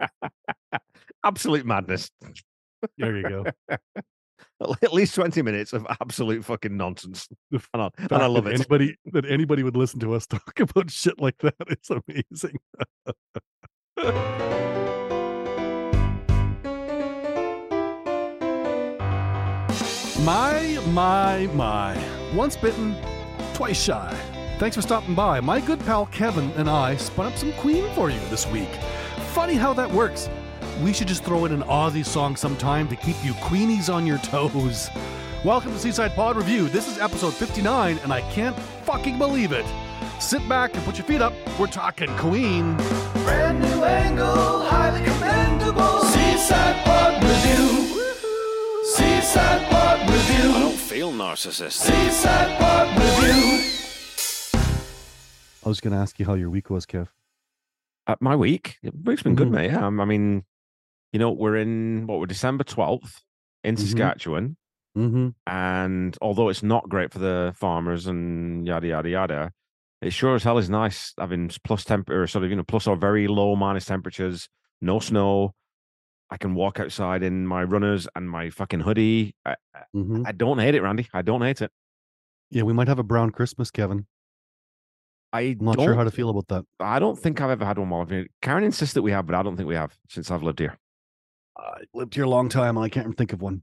Absolute madness. There you go. At least 20 minutes of absolute fucking nonsense. And I, and I love that it. Anybody that anybody would listen to us talk about shit like that is amazing. my, my, my. Once bitten, twice shy. Thanks for stopping by. My good pal Kevin and I spun up some Queen for you this week. Funny how that works. We should just throw in an Aussie song sometime to keep you Queenies on your toes. Welcome to Seaside Pod Review. This is episode 59, and I can't fucking believe it. Sit back and put your feet up. We're talking Queen. Brand new angle, highly commendable. Seaside Pod Review. Seaside Pod Review. I don't feel narcissist. Seaside Pod Review. I was going to ask you how your week was, Kev. Uh, my week, week's been good, Mhm. mate. Yeah, um, I mean, you know, we're in what we're December 12th in Mhm. Saskatchewan. Mm-hmm. And although it's not great for the farmers and yada yada yada, it sure as hell is nice having plus temp or sort of you know plus or very low minus temperatures, no snow. I can walk outside in my runners and my fucking hoodie. I, Mm-hmm. I don't hate it, Randy. I don't hate it. Yeah, we might have a brown Christmas, Kevin. I I'm not sure how to feel about that. I don't think I've ever had one while Karen insists that we have, but I don't think we have since I've lived here. I lived here a long time and I can't think of one.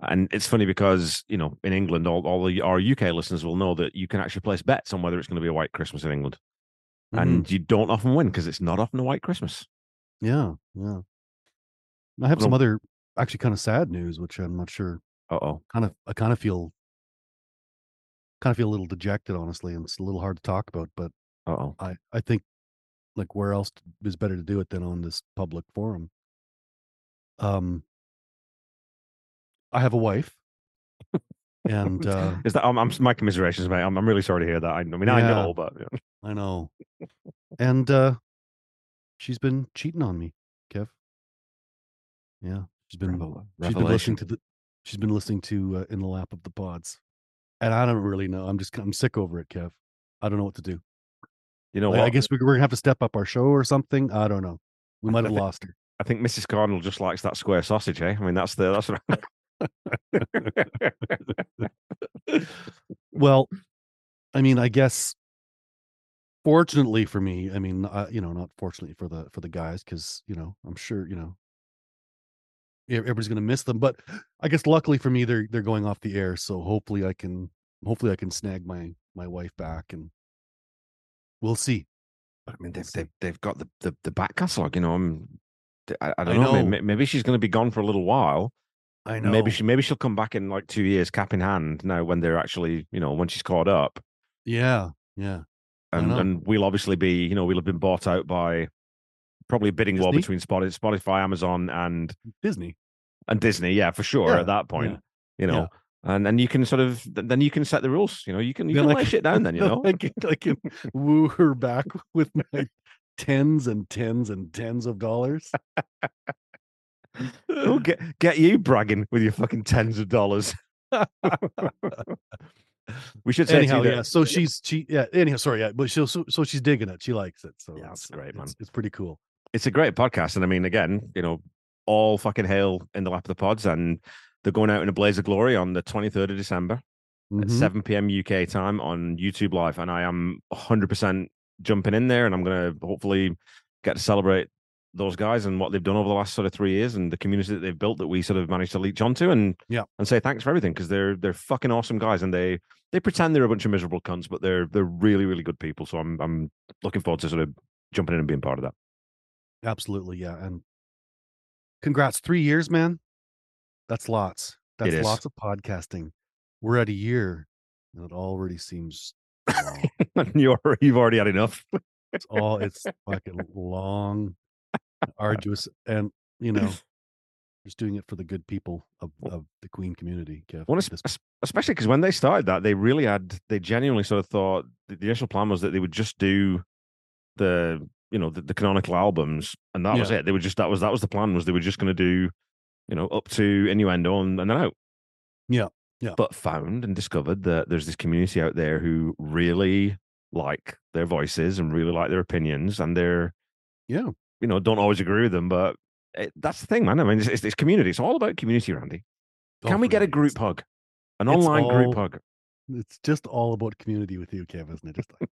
And it's funny because you know in England, all all the, our UK listeners will know that you can actually place bets on whether it's going to be a white Christmas in England, Mhm. and you don't often win because it's not often a white Christmas. yeah, yeah. I have some other actually kind of sad news, which I'm not sure. Uh oh. Kind of, I kind of feel, kind of feel a little dejected, honestly, and it's a little hard to talk about. But Uh oh. I, I think, like, where else is better to do it than on this public forum? Um, I have a wife, and uh, Is that? I'm, I'm my commiserations, mate. I'm, I'm really sorry to hear that. I, I mean, I know, but know. I know. And uh she's been cheating on me, Kev. Yeah. She's been Revel- she's been listening to the she's been listening to uh, in the lap of the pods. And I don't really know. I'm just I'm sick over it, Kev. I don't know what to do. You know Like, what? I guess we're, we're gonna have to step up our show or something. I don't know. We might have think- lost her. I think Mrs. Cardinal just likes that square sausage, eh? I mean, that's the that's. Well, I mean, I guess fortunately for me, I mean, uh, you know, not fortunately for the for the guys cuz, you know, I'm sure, you know, everybody's going to miss them, but I guess luckily for me they're they're going off the air, so hopefully I can hopefully I can snag my my wife back and we'll see. I mean, they've, they've they've got the, the, the back catalogue. You know, I'm. I, I don't I know. know. may- Maybe she's going to be gone for a little while. I know. Maybe she maybe she'll come back in like two years, cap in hand. Now, when they're actually, you know, when she's caught up, Yeah, yeah. And and we'll obviously be, you know, we'll have been bought out by probably a bidding war between Spotify, Spotify, Amazon, and Disney. and Disney. Yeah, for sure. Yeah, At that point, yeah, you know, and then you can sort of then you can set the rules. You know, you can you Then can I lay shit down. Then you know, I can, I can woo her back with my tens and tens and tens of dollars. We'll get get you bragging with your fucking tens of dollars. we should say anyhow, yeah. So she's she yeah. Anyhow, sorry, yeah. But she'll so, so she's digging it. She likes it. So Yeah, that's great, man. It's, it's pretty cool. It's a great podcast, and I mean, again, you know, all fucking hail in the lap of the pods, and they're going out in a blaze of glory on the twenty third of December at Mhm. seven p.m. UK time on YouTube Live, and I am hundred percent jumping in there, and I'm gonna hopefully get to celebrate those guys and what they've done over the last sort of three years and the community that they've built that we sort of managed to leech onto and Yeah. and say thanks for everything because they're they're fucking awesome guys and they they pretend they're a bunch of miserable cunts but they're they're really really good people so I'm I'm looking forward to sort of jumping in and being part of that. Absolutely, yeah. And congrats, three years, man. That's lots. That's lots of podcasting. We're at a year, and it already seems long. You're you've already had enough. it's all it's fucking long, arduous, and you know, just doing it for the good people of, of the Queen community. Kev, Well, at es- this es- especially because when they started that, they really had, they genuinely sort of thought the initial plan was that they would just do the, you know, the, the canonical albums, and that was it. They were just that was that was the plan was they were just going to do, you know, up to innuendo and, and then out. Yeah, yeah. But found and discovered that there's this community out there who really like their voices and really like their opinions, and they're Yeah. you know, don't always agree with them, but it, that's the thing, man. I mean, it's, it's, it's community. It's all about community, Randy. Oh, Can we get a group hug? An online all- group hug. It's just all about community with you, Kev, isn't it? Just like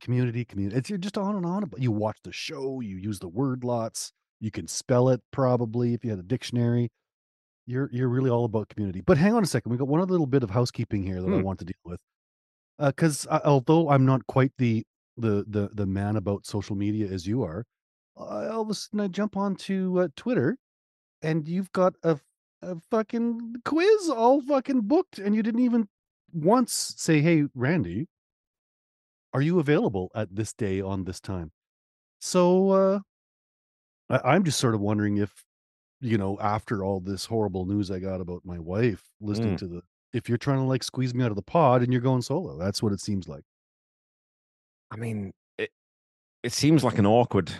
community, community. It's you're just on and on about. You watch the show. You use the word lots. You can spell it probably if you had a dictionary. You're you're really all about community. But hang on a second. We got one other little bit of housekeeping here that I Hmm. want to deal with. Because although I'm not quite the the the the man about social media as you are, I all of a sudden I jump onto uh, Twitter, and you've got a a fucking quiz all fucking booked, and you didn't even once say, "Hey, Randy, are you available at this day on this time?" So uh, I, I'm just sort of wondering if, you know, after all this horrible news I got about my wife listening Mm. to the, if you're trying to like squeeze me out of the pod and you're going solo, that's what it seems like. I mean, it it seems like an awkward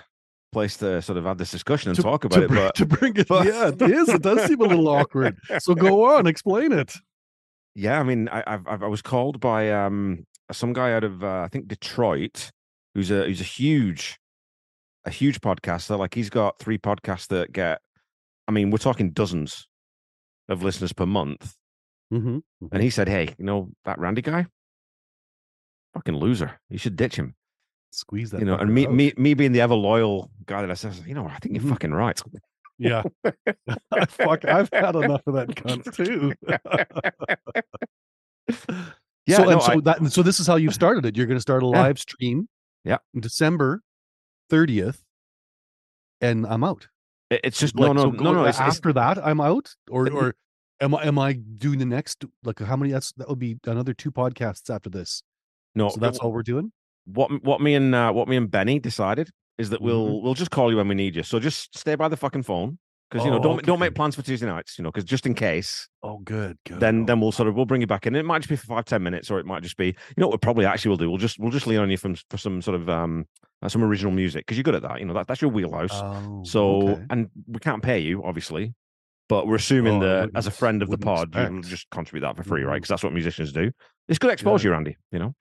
place to sort of have this discussion and To- talk to about it, but to bring it, but- yeah, it is. It does seem a little awkward. So go on, explain it. Yeah, I mean, I I've, I've, was called by um some guy out of uh, I think Detroit, who's a who's a huge, a huge podcaster. Like he's got three podcasts that get, I mean, we're talking dozens of listeners per month. Mm-hmm. And he said, "Hey, you know that Randy guy, fucking loser. You should ditch him." Squeeze that. you know, and me, out. me, me being the ever loyal guy that I said, you know, I think you're Mhm. fucking right. Yeah. Fuck, I've had enough of that cunt too. Yeah, so, no, and so I- that so this is how you've started it. You're going to start a Yeah. live stream. Yeah. December 30th, and I'm out. It's just Like, no, no, so no, no. It's, it's, after that, I'm out. Or or am I am I doing the next like how many? That's that would be another two podcasts after this. no. So that's all we're doing. what what me and uh, what me and Benny decided is that we'll Mhm. we'll just call you when we need you. So just stay by the fucking phone because you know Oh, don't don't make plans for Tuesday nights. You know because just in case, Oh, good. good. then Oh, then we'll sort of we'll bring you back in. It might just be for five ten minutes, or it might just be you know what we probably actually will do. We'll just we'll just lean on you from for some sort of um uh, some original music because you're good at that. You know that that's your wheelhouse. oh, So, okay. and we can't pay you, obviously, but we're assuming that as a friend of the pod, you'll just contribute that for free, right? Because that's what musicians do. It's good exposure, Andy. You know,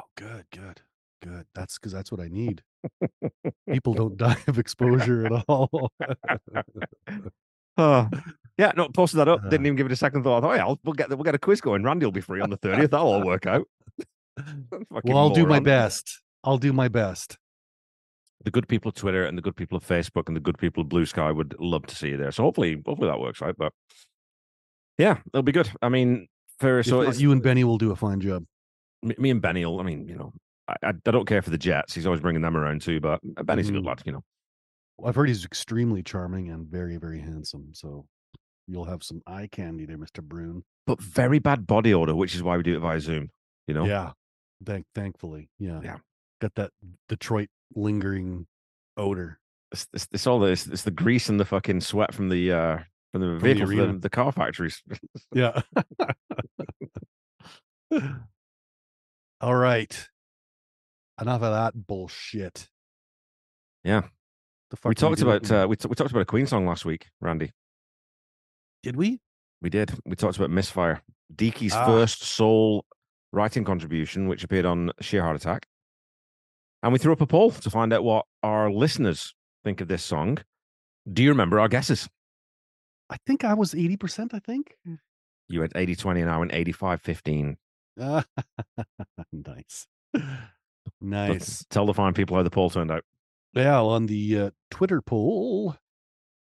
Oh, good, good, good. That's because that's what I need. People don't die of exposure at all. Uh, yeah, no, posted that up. Didn't Uh. even give it a second thought. Oh, yeah, I'll, we'll get the, we'll get a quiz going. Randy will be free on the thirtieth. That'll all work out. Well, I'll do my best. I'll do my best. The good people of Twitter and the good people of Facebook and the good people of Blue Sky would love to see you there. So hopefully, hopefully that works out. But yeah, it'll be good. I mean, for If so not, you and Benny will do a fine job. me, me and Benny. will- I mean, you know, I, I, don't care for the Jets. He's always bringing them around too. But Benny's a good Mhm. lad. You know. I've heard he's extremely charming and very, very handsome. So you'll have some eye candy there, Mr. Brune. but very bad body odor, which is why we do it via Zoom. You know, Yeah. Thank thankfully. Yeah. Yeah. Got that Detroit lingering odor. it's, it's, it's all this it's, the grease and the fucking sweat from the uh from the the vehicle, from the, arena. the car factories. Yeah. All right. Enough of that bullshit. Yeah. The fuck we talked about uh, we t- we talked about a Queen song last week, Randy. Did we? We did. We talked about Misfire, Deaky's Ah. first sole writing contribution, which appeared on Sheer Heart Attack, and we threw up a poll to find out what our listeners think of this song. Do you remember our guesses? I think I was 80%, I think. You had 80-20 and I went 85-15. Ah, nice. Nice. Tell the fine people how the poll turned out. Yeah, on the uh, Twitter poll,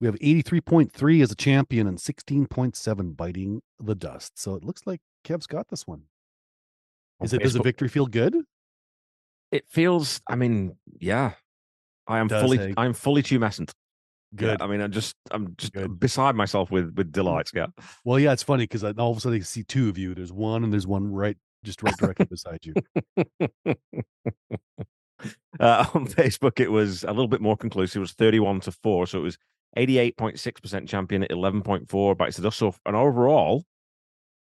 we have 83.3 as a champion and 16.7 biting the dust. So it looks like Kev's got this one. Is it does the victory feel good? It feels. I mean, yeah. I am Does, fully. hey? I am fully tumescent. Yeah, Good. I mean, I'm just. I'm just Good. beside myself with with delight. Yeah. Well, yeah, it's funny because all of a sudden I see two of you. There's one and there's one right, just right directly beside you. Uh, on Facebook, it was a little bit more conclusive. It was 31 to 4. So it was 88.6% champion at 11.4 bites the dust. So an overall,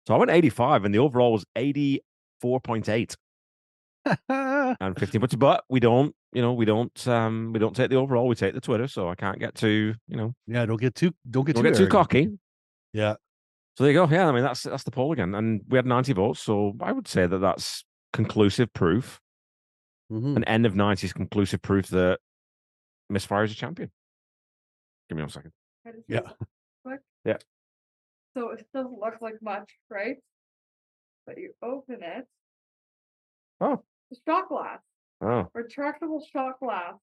so I went 85 and the overall was 84.8 and 15 points. But we don't, you know, we don't, um, we don't take the overall. We take the Twitter. So I can't get too, you know, yeah, don't get too don't get don't too get too cocky. Yeah. So there you go. Yeah, I mean that's that's the poll again, and we had ninety votes. So I would say that that's conclusive proof, Mhm. an end of nineties conclusive proof that Misfire is a champion. Give me one second. Yeah. quick. Yeah. So it doesn't look like much, right? But you open it. Oh. The shot glass, Oh, retractable shot glass.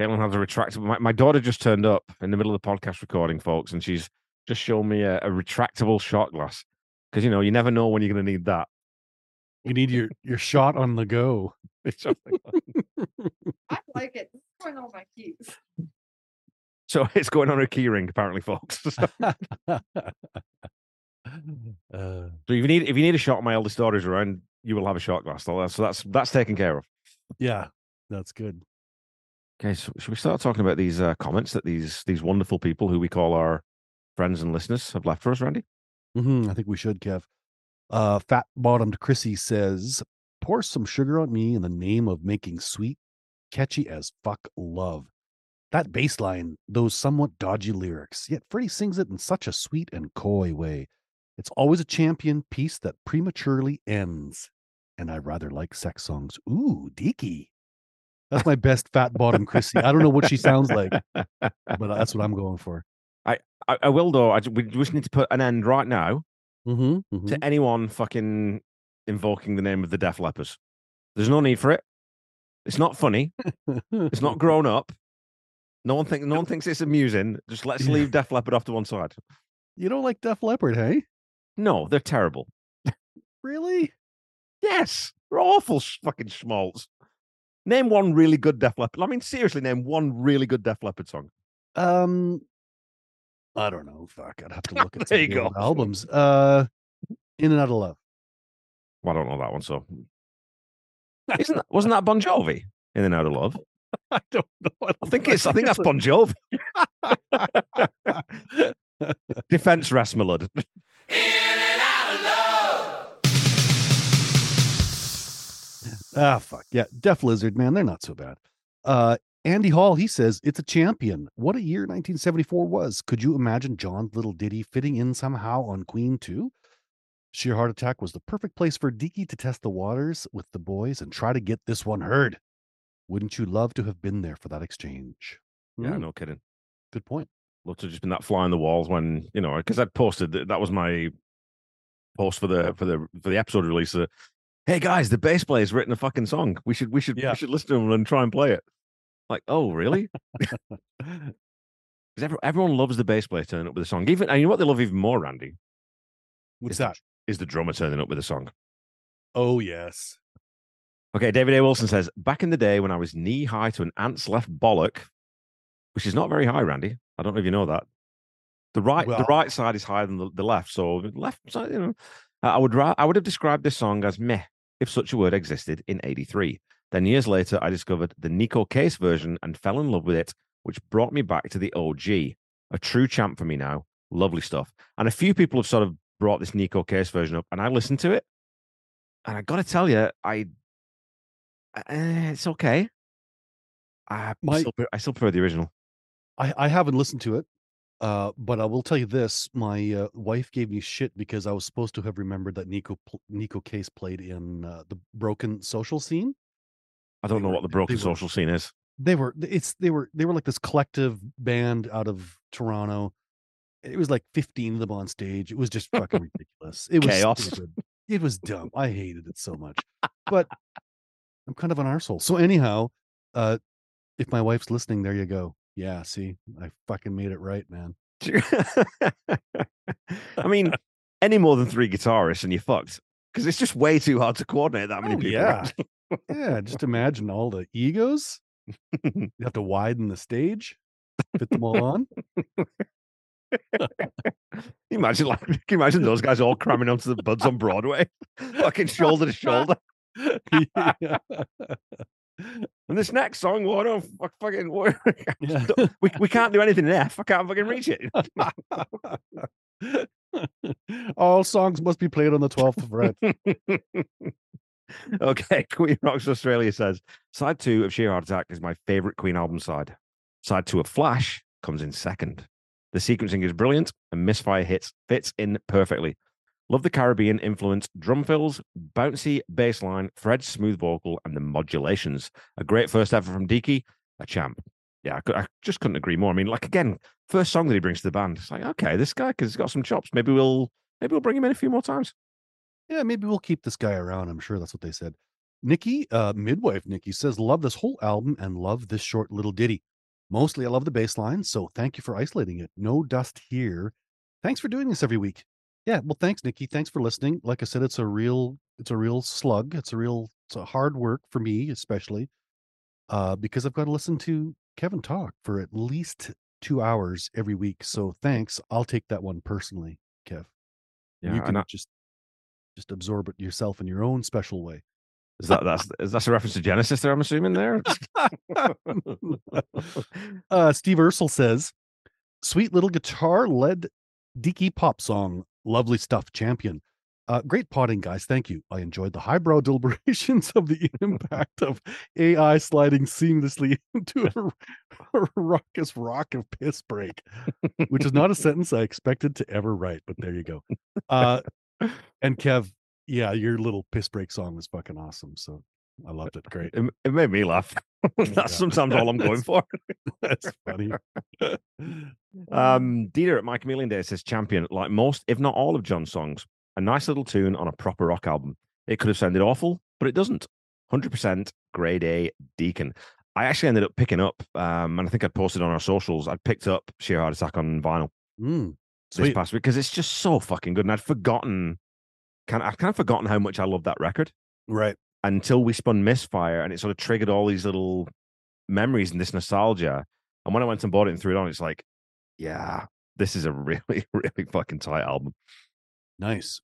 Caitlin has a retractable. My, my daughter just turned up in the middle of the podcast recording, folks, and she's just show me a, a retractable shot glass. Because you know, you never know when you're going to need that. You need your your shot on the go. It's just like- I like it. This is going on my keys. so it's going on a key ring, apparently, folks. so uh, if you need if you need a shot, my eldest daughter's around. You will have a shot glass. So that's so that's that's taken care of. yeah, that's good. Okay, so should we start talking about these uh, comments that these these wonderful people who we call our friends and listeners have left for us, Randy? hmm I think we should, Kev. Uh, fat bottomed Chrissy says, "Pour some sugar on me in the name of making sweet, catchy as fuck love." That bass line, those somewhat dodgy lyrics, yet Freddie sings it in such a sweet and coy way. It's always a champion piece that prematurely ends, and I rather like sex songs. Ooh, Deaky. That's my best fat bottom Chrissy. I don't know what she sounds like, but that's what I'm going for. I, I will though. I, we just need to put an end right now Mm-hmm, to anyone fucking invoking the name of the Def Lepers. There's no need for it. It's not funny. It's not grown up. No one think no one thinks it's amusing. Just let's leave Def Leppard off to one side. You don't like Def Leppard, hey? No, they're terrible. Really? Yes, they're awful sh- fucking schmaltz. Name one really good Def Leppard. I mean, seriously, name one really good Def Leppard song. Um, I don't know. Fuck, I'd have to look at There some you of the go. albums. Uh, In and Out of Love. Well, I don't know that one. So, isn't that, wasn't that Bon Jovi in and out of love? I don't know. I think it's. I think that's Bon Jovi. Defense Rasmalud. Ah, fuck yeah, Def Lizard, man, they're not so bad. Uh, Andy Hall, he says it's a champion. What a year 1974 was. Could you imagine John's little ditty fitting in somehow on Queen II? Sheer Heart Attack was the perfect place for Dicky to test the waters with the boys and try to get this one heard. Wouldn't you love to have been there for that exchange? Yeah, Hmm, no kidding. Good point. Love to just been that fly on the walls when you know because I'd posted that, that was my post for the for the for the episode release. Uh, hey guys, the bass player's written a fucking song. We should we should Yeah. we should listen to him and try and play it. Like, oh really? Because every, everyone loves the bass player turning up with a song. Even and you know what they love even more, Randy, What's is the- that? is the drummer turning up with a song. Oh, yes. Okay, David A. Wilson says, back in the day when I was knee high to an ant's left bollock, which is not very high, Randy. I don't know if you know that. The right, Well- the right side is higher than the, the left. So the left side, you know, I would I would have described this song as meh if such a word existed in '83. Then years later, I discovered the Neko Case version and fell in love with it, which brought me back to the OG. A true champ for me now. Lovely stuff. And a few people have sort of brought this Neko Case version up, and I listened to it, and I got to tell you, I uh, it's okay. I My- still, I still prefer the original. I, I haven't listened to it, uh, but I will tell you this: my uh, wife gave me shit because I was supposed to have remembered that Neko Neko Case played in uh, the Broken Social Scene. I don't know were- what the broken were- social scene is. They were it's they were they were like this collective band out of Toronto. It was like fifteen of them on stage. It was just fucking ridiculous. It was Chaos. stupid. It was dumb. I hated it so much. But I'm kind of an arsehole. So anyhow, uh, if my wife's listening, there you go. Yeah, see, I fucking made it right, man. I mean, any more than three guitarists and you're fucked because it's just way too hard to coordinate that many Oh, people. yeah. Yeah, just imagine all the egos. You have to widen the stage, fit them all on. Imagine like can you imagine those guys all cramming onto the buds on Broadway, fucking shoulder to shoulder. yeah. And this next song, what fuck, fucking what, Yeah. we we can't do anything in F. I can't fucking reach it. all songs must be played on the 12th fret. okay, Queen Rocks Australia says side two of Sheer Heart Attack is my favorite Queen album side. Side two of Flash comes in second. The sequencing is brilliant and Misfire hits fits in perfectly. Love the Caribbean influence, drum fills, bouncy bass line, Fred's smooth vocal, and the modulations. A great first ever from Deaky, a champ. yeah, I, cou- I just couldn't agree more. I mean, like again, first song that he brings to the band, it's like okay, this guy has got some chops. Maybe we'll maybe we'll bring him in a few more times. Yeah, maybe we'll keep this guy around. I'm sure that's what they said. Nikki, uh, midwife Nikki says, love this whole album and love this short little ditty. Mostly I love the bass line, so thank you for isolating it. No dust here. Thanks for doing this every week. Yeah, well, thanks, Nikki. Thanks for listening. Like I said, it's a real, it's a real slug. It's a real, it's a hard work for me, especially, uh, because I've got to listen to Kevin talk for at least two hours every week. So thanks. I'll take that one personally, Kev. Yeah, you can I- just just absorb it yourself in your own special way. is that that's is that a reference to Genesis? There, I'm assuming there. uh, Steve Ursel says, "Sweet little guitar-led deaky pop song, lovely stuff, champion." Uh, great potting, guys. Thank you. I enjoyed the highbrow deliberations of the impact of AI sliding seamlessly into a, a raucous rock of piss break, which is not a sentence I expected to ever write, but there you go. Uh, and Kev, yeah, your little piss break song was fucking awesome. So I loved it. Great. it, it made me laugh. Yeah. that's sometimes all I'm going for. That's funny. Um, Dieter at My Chameleon Day says champion, like most, if not all of John's songs, a nice little tune on a proper rock album. It could have sounded awful, but it doesn't. 100% grade A Deacon. I actually ended up picking up, um, and I think I posted on our socials, I'd picked up Sheer Heart Attack on vinyl Mm, this past week because it's just so fucking good. And I'd forgotten, kind of, I'd kind of forgotten how much I love that record Right. until we spun Misfire and it sort of triggered all these little memories and this nostalgia. And when I went and bought it and threw it on, it's like, yeah, this is a really, really fucking tight album. Nice.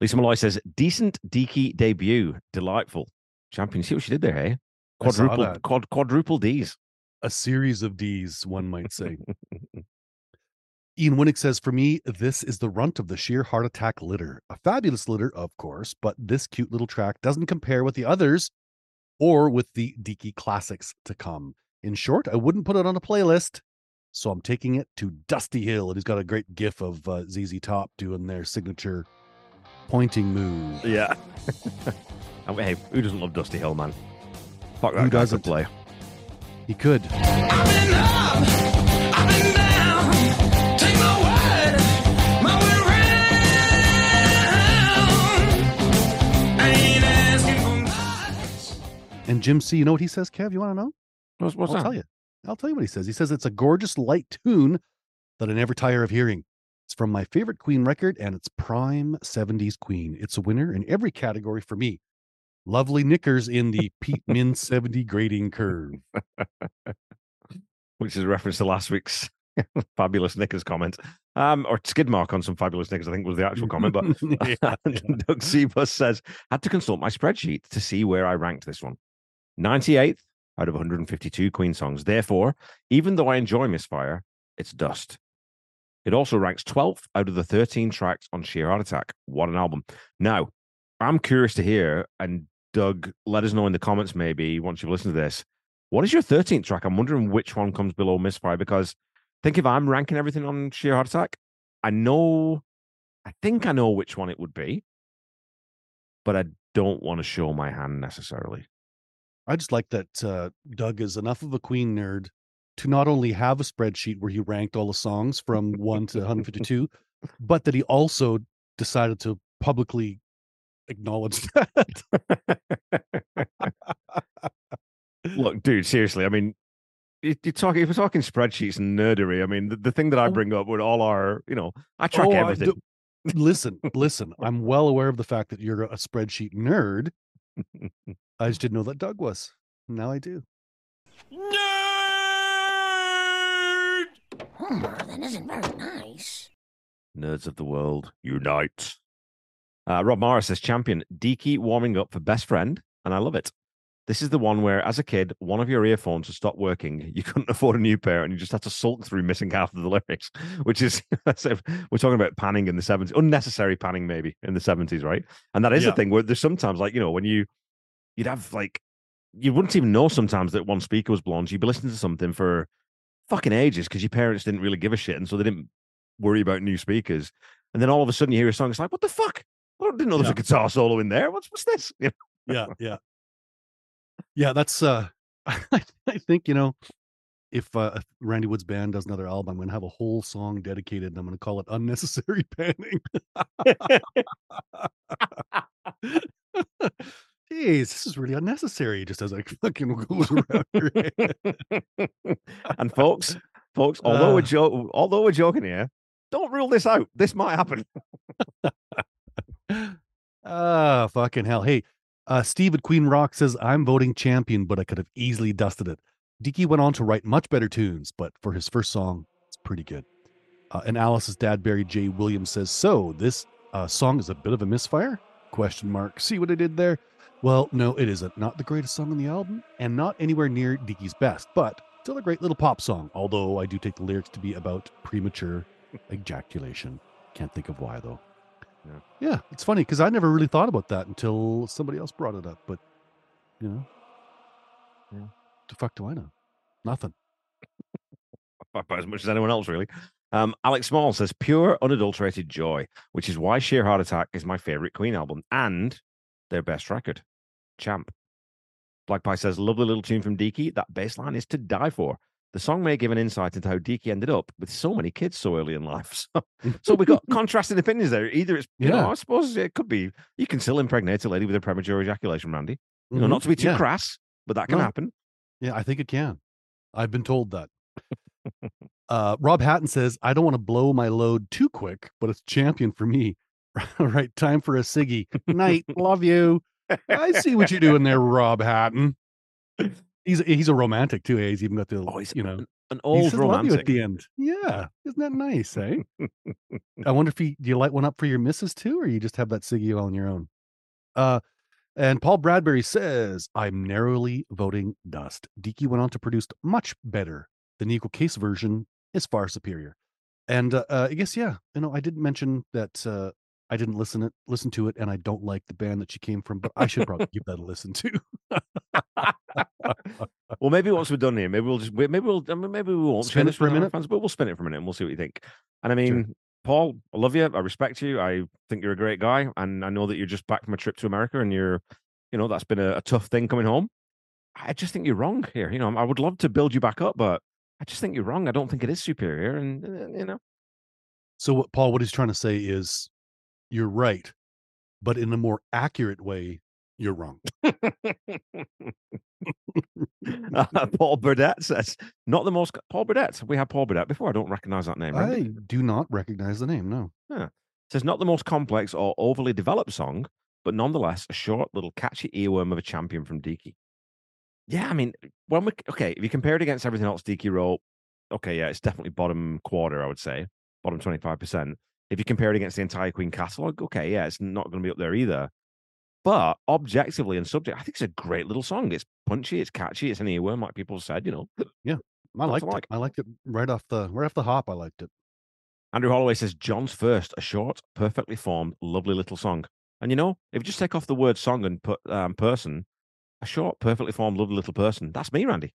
Lisa Malloy says, decent Deaky debut, delightful. Champion, see what she did there, hey? Quadruple, quad, quadruple D's. A series of D's, one might say. Ian Winnick says, For me, this is the runt of the sheer heart attack litter. A fabulous litter, of course, but this cute little track doesn't compare with the others or with the Deaky classics to come. In short, I wouldn't put it on a playlist, so I'm taking it to Dusty Hill. And he's got a great gif of uh, ZZ Top doing their signature pointing move. Yeah. and hey, who doesn't love Dusty Hill, man? Fuck that Who guy doesn't? could play. He could. And Jim C, you know what he says, Kev? You want to know? What's, what's I'll that? tell you. I'll tell you what he says. He says it's a gorgeous light tune that I never tire of hearing. It's from my favorite Queen record and it's prime 70s Queen. It's a winner in every category for me. Lovely knickers in the Pete Min 70 grading curve. which is a reference to last week's fabulous Knickers comment, um, or skid mark on some fabulous Knickers. I think was the actual comment. But Yeah, yeah. Doug Sebus says had to consult my spreadsheet to see where I ranked this one. 98th out of 152 Queen songs. Therefore, even though I enjoy Misfire, it's dust. It also ranks 12th out of the 13 tracks on Sheer Heart Attack. What an album. Now, I'm curious to hear, and Doug, let us know in the comments maybe once you've listened to this. What is your 13th track? I'm wondering which one comes below Misfire because think if I'm ranking everything on Sheer Heart Attack, I know, I think I know which one it would be, but I don't want to show my hand necessarily. I just like that uh, Doug is enough of a Queen nerd to not only have a spreadsheet where he ranked all the songs from 1 to 152, but that he also decided to publicly acknowledge that. Look, dude, seriously, I mean, you- you're talking if we're talking spreadsheets and nerdery. I mean, the, the thing that I Oh. bring up with all our, you know, I track Oh, I everything. do- listen, listen. I'm well aware of the fact that you're a spreadsheet nerd. I just didn't know that Doug was. Now I do. Homer, that isn't very nice. Nerds of the world, unite. Uh, Rob Morris says champion, Deaky warming up for best friend, and I love it. This is the one where, as a kid, one of your earphones had stopped working. You couldn't afford a new pair, and you just had to sulk through missing half of the lyrics, which is we're talking about panning in the 70s, unnecessary panning maybe in the 70s, right? And that is Yeah. the thing where there's sometimes like, you know, when you you'd have like you wouldn't even know sometimes that one speaker was blonde. You'd be listening to something for fucking ages because your parents didn't really give a shit, and so they didn't worry about new speakers. And then all of a sudden you hear a song, it's like, what the fuck? I didn't know there was Yeah. a guitar solo in there. What's what's this? You know? Yeah, yeah. Yeah, that's uh I think, you know, if, uh, if Randy Wood's band does another album, I'm going to have a whole song dedicated, and I'm going to call it "Unnecessary Panning." Jeez, this is really unnecessary. Just as I fucking goes around your head. and folks, folks, although we're Uh. jo- although we're joking here, don't rule this out. This might happen. Ah, fucking hell. Hey, uh, Steve at Queen Rock says, I'm voting champion, but I could have easily dusted it. Dickey went on to write much better tunes, but for his first song, it's pretty good. Uh, and Alice's dad, Barry J. Williams, says, So this uh, song is a bit of a misfire? Question mark. See what I did there? Well, no, it isn't. Not the greatest song on the album, and not anywhere near Dickey's best, but still a great little pop song. Although I do take the lyrics to be about premature ejaculation. Can't think of why though. Yeah. Yeah, it's funny because I never really thought about that until somebody else brought it up. But you know, Yeah. the fuck do I know? Nothing. about as much as anyone else, really. Um, Alex Small says pure, unadulterated joy, which is why Sheer Heart Attack is my favorite Queen album and their best record. Champ. Black Pie says lovely little tune from Deaky. That bass line is to die for. The song may give an insight into how Deaky ended up with so many kids so early in life. So, so we got contrasting opinions there. Either it's, you Yeah. know, I suppose it could be you can still impregnate a lady with a premature ejaculation, Randy. You know, Mhm. not to be too yeah. crass, but that can No. happen. Yeah, I think it can. I've been told that. uh, Rob Hatton says, I don't want to blow my load too quick, but it's champion for me. right, time for a Siggy. Night, love you. I see what you're doing there, Rob Hatton. He's he's a romantic too. eh? He's even got the Oh, you know An old says love you romantic. at the end. Yeah, isn't that nice? Eh? I wonder if you do you light one up for your missus too, or you just have that Siggy all on your own. Uh, and Paul Bradbury says, "I'm narrowly voting dust." Deaky went on to produce much better. The Neko Case version is far superior. And uh, uh, I guess yeah, you know, I did mention that uh, I didn't listen it listen to it, and I don't like the band that she came from, but I should probably give that a listen too. well, maybe once we're done here, maybe we'll just maybe we'll I mean, maybe we won't Spin it this for a minute? fans, but we'll spin it for a minute and we'll see what you think. And I mean, Paul, I love you. I respect you. I think you're a great guy, and I know that you're just back from a trip to America, and you're, you know, that's been a, a tough thing coming home. I just think you're wrong here. You know, I would love to build you back up, but I just think you're wrong. I don't think it is superior, and uh, you know, So what Paul, what he's trying to say is, you're right, but in a more accurate way, you're wrong. Uh, Paul Burdett says, not the most. Paul Burdett. We had Paul Burdett before. I don't recognize that name. I do not recognize the name. No. says not the most complex or overly developed song, but nonetheless a short little catchy earworm of a champion from Deaky. Yeah, I mean, when we okay, if you compare it against everything else Deaky wrote, okay, yeah, it's definitely bottom quarter, I would say, bottom twenty five percent. If you compare it against the entire Queen catalog, okay, yeah, it's not going to be up there either. But objectively and subject, I think it's a great little song. It's punchy, it's catchy, it's an earworm, like people said. You know, yeah, I liked of it. like. I liked it right off the right off the hop. I liked it. Andrew Holloway says John's first, a short, perfectly formed, lovely little song. And you know, if you just take off the word song and put um, person, a short, perfectly formed, lovely little person, that's me, Randy.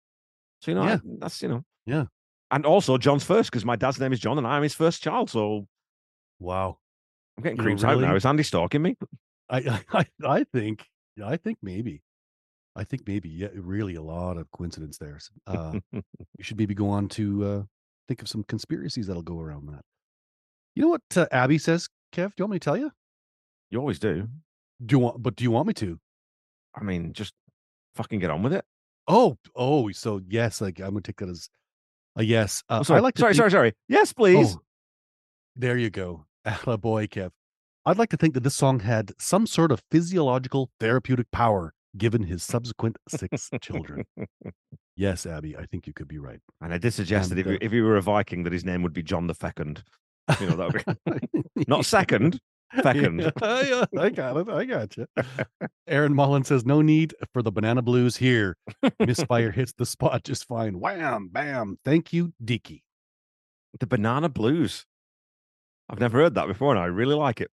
So you know, I- that's you know, Yeah. And also John's first because my dad's name is John and I'm his first child. So Wow. I'm getting creeps out now. Is Andy stalking me? I I I think I think maybe. I think maybe yeah, really a lot of coincidence there. Uh, you should maybe go on to uh, think of some conspiracies that'll go around that. You know what uh, Abby says, Kev? Do you want me to tell you? you always do. Do you want? But do you want me to? I mean, just fucking get on with it. Oh, oh, so yes, like I'm gonna take that as a yes. Uh, Oh, sorry, I like to sorry, think- sorry, sorry. Yes, please. Oh, there you go. Boy, Kev. I'd like to think that this song had some sort of physiological therapeutic power given his subsequent six children. Yes, Abby, I think you could be right. And I did suggest that if, he- uh, if he were a Viking, that his name would be John the Fecund. You know, that would be not second, fecund. Yeah, I got it. I got you. Aaron Mullen says, no need for the banana blues here. Misfire hits the spot just fine. Wham, bam. Thank you, Deaky. The banana blues. I've never heard that before, and I really like it.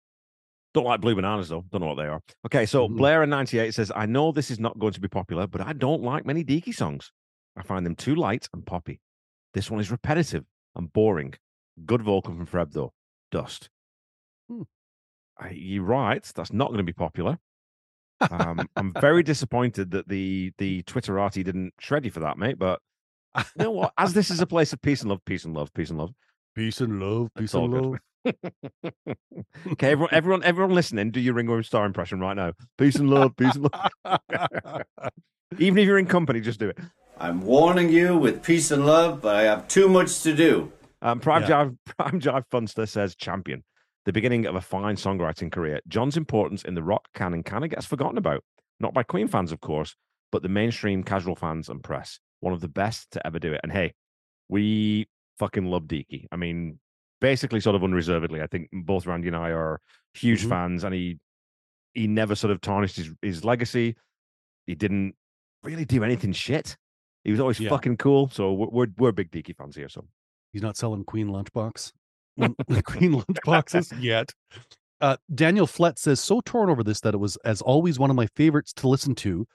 Don't like blue bananas though. Don't know what they are. Okay, so Mhm. Blair in '98 says, "I know this is not going to be popular, but I don't like many Deaky songs. I find them too light and poppy. This one is repetitive and boring. Good vocal from Fred though. Dust. Hmm. I, you're right. That's not going to be popular. Um, I'm very disappointed that the the Twitterati didn't shred you for that, mate. But You know what? As this is a place of peace and love, peace and love, peace and love. Peace and love, peace and love. Okay, everyone, everyone, everyone listening, do your Ringo Starr impression right now. Peace and love, peace and love. Even if you're in company, just do it. I'm warning you with peace and love, but I have too much to do. Um, Prime, Yeah. Jive, Prime Jive Funster says champion, the beginning of a fine songwriting career. John's importance in the rock canon kind of gets forgotten about, not by Queen fans, of course, but the mainstream casual fans and press. One of the best to ever do it. And hey, we fucking love Deaky. I mean, basically, sort of unreservedly. I think both Randy and I are huge Mhm. fans, and he he never sort of tarnished his, his legacy. He didn't really do anything shit. He was always Yeah. fucking cool. So we're we're, we're big Deaky fans here. So He's not selling Queen lunchbox, lun- Queen lunchboxes yet. Uh, Daniel Flett says, so torn over this that it was, as always, one of my favorites to listen to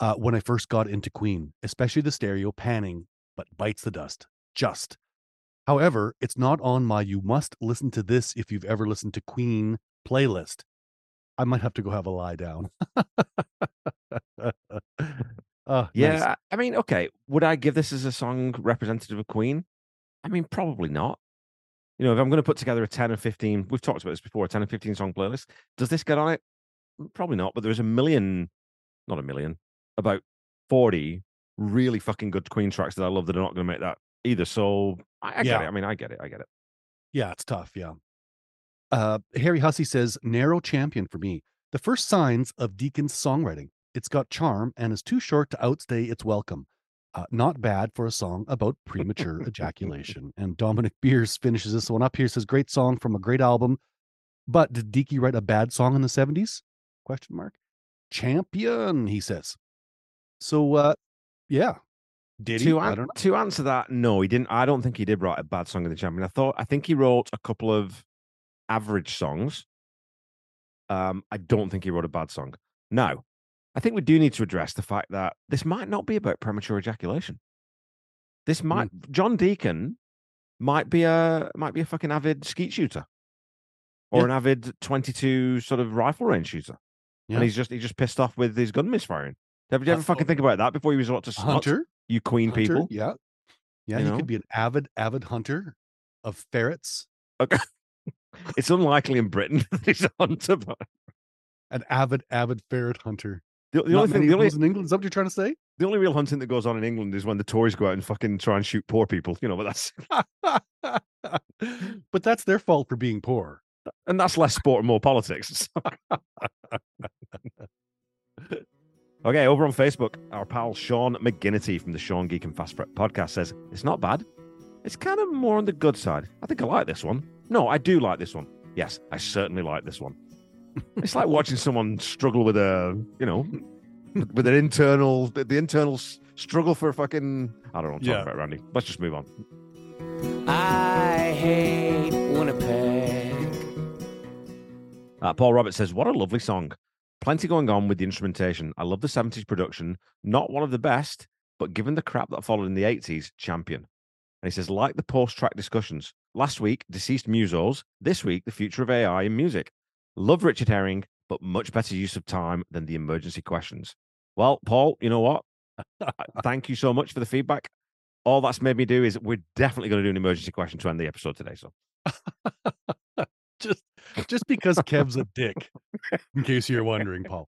uh, when I first got into Queen, especially the stereo panning, but bites the dust. Just. However, it's not on my you must listen to this if you've ever listened to Queen playlist. I might have to go have a lie down. uh, Yeah, nice. I- mean, okay. Would I give this as a song representative of Queen? I mean, probably not. You know, if I'm going to put together a 10 or 15, we've talked about this before, a 10 or 15 song playlist, does this get on it? Mm, Probably not, but there's a million, not a million, about 40 really fucking good Queen tracks that I love that are not going to make that either. So I, I get Yeah. it. I mean, I get it. I get it. Yeah, it's tough. Yeah. Uh, Harry Hussey says, narrow champion for me. The first signs of Deacon's songwriting. It's got charm and is too short to outstay its welcome. Uh, not bad for a song about premature ejaculation. And Dominic Beers finishes this one up here. Says, great song from a great album. But did Deaky write a bad song in the 70s? Question mark. Champion, he says. So, uh, yeah. Did he? to, I an- to answer that, no, he didn't. I don't think he did write a bad song in the champion. I thought I think he wrote a couple of average songs. Um, I don't think he wrote a bad song. Now, I think we do need to address the fact that this might not be about premature ejaculation. This might John Deacon might be a might be a fucking avid skeet shooter. Or Yeah. an avid 22 sort of rifle range shooter. Yeah. And he's just he's just pissed off with his gun misfiring. Did you ever fucking think about that before you resort to snot? Hunter? You queen Hunter, people. Yeah. Yeah, You he know? could be an avid, avid hunter of ferrets, Okay. It's unlikely in Britain that he's a hunter, but an avid, avid ferret hunter. the, the only thing, the only, in England. Is that what you're trying to say? the only real hunting that goes on in England is when the Tories go out and fucking try and shoot poor people, you know. But that's but that's their fault for being poor. and that's less sport and more politics. okay, over on Facebook, our pal Sean McGinnity from the Sean Geek and Fast Prep podcast says it's not bad. It's kind of more on the good side. I think I like this one. No, I do like this one. Yes, I certainly like this one. it's like watching someone struggle with a, you know, with an internal, the, the internal struggle for a fucking. I don't know what I'm talking Yeah. about, Randy. Let's just move on. I hate Winnipeg. Uh, Paul Roberts says, What a lovely song. Plenty going on with the instrumentation. I love the 70s production. Not one of the best, but given the crap that followed in the 80s, champion. And he says, Like the post track discussions. Last week, deceased musos. This week, the future of AI in music. Love Richard Herring, but much better use of time than the emergency questions. Well, Paul, you know what? Thank you so much for the feedback. All that's made me do is we're definitely going to do an emergency question to end the episode today. So Just, just because Kev's a dick, in case you're wondering, Paul.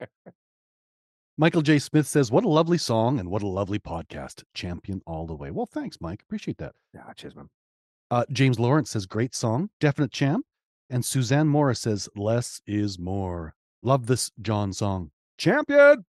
Michael J. Smith says, What a lovely song and what a lovely podcast. Champion all the way. Well, thanks, Mike. Appreciate that. yeah, cheers, man. Uh, James Lawrence says, Great song. Definite champ. And Suzanne Morris says, Less is more. Love this John song. Champion.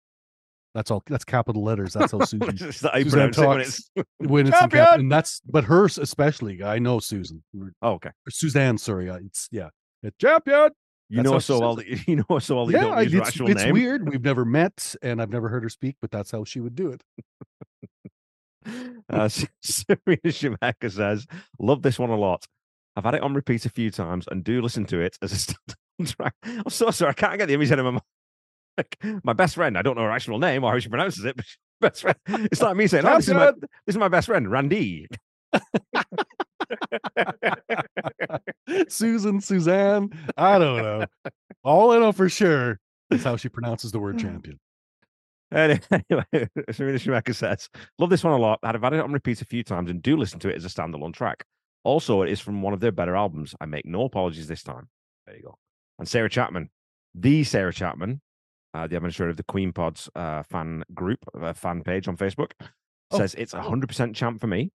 That's all. That's capital letters. That's how Susan Is that how you Suzanne when talks. it's when it's in cap, and that's but hers especially. I know Susan, Oh, okay. Suzanne. Sorry, it's yeah, Uh, champion. You That's know so says well you know so well that you Yeah, don't I- use her it's, it's name. weird. We've never met, and I've never heard her speak, but that's how she would do it. Uh, Serena Shemeka says, "Love this one a lot. I've had it on repeat a few times and do listen to it as a standalone track. I'm so sorry, I can't get the image out of my mind. Like, my best friend, I don't know her actual name or how she pronounces it, but best friend. It's like me saying, oh, this, is my, this is my best friend, Randy. Susan, Suzanne. I don't know. All I know for sure is how she pronounces the word champion. Anyway, Serena Schumacher says, Love this one a lot. I've had it on repeat a few times and do listen to it as a standalone track. Also, it is from one of their better albums. I make no apologies this time. There you go. And Sarah Chapman, the Sarah Chapman, uh, the administrator of the Queen Pods uh, fan group, uh, fan page on Facebook, Oh, says it's a 100% champ for me.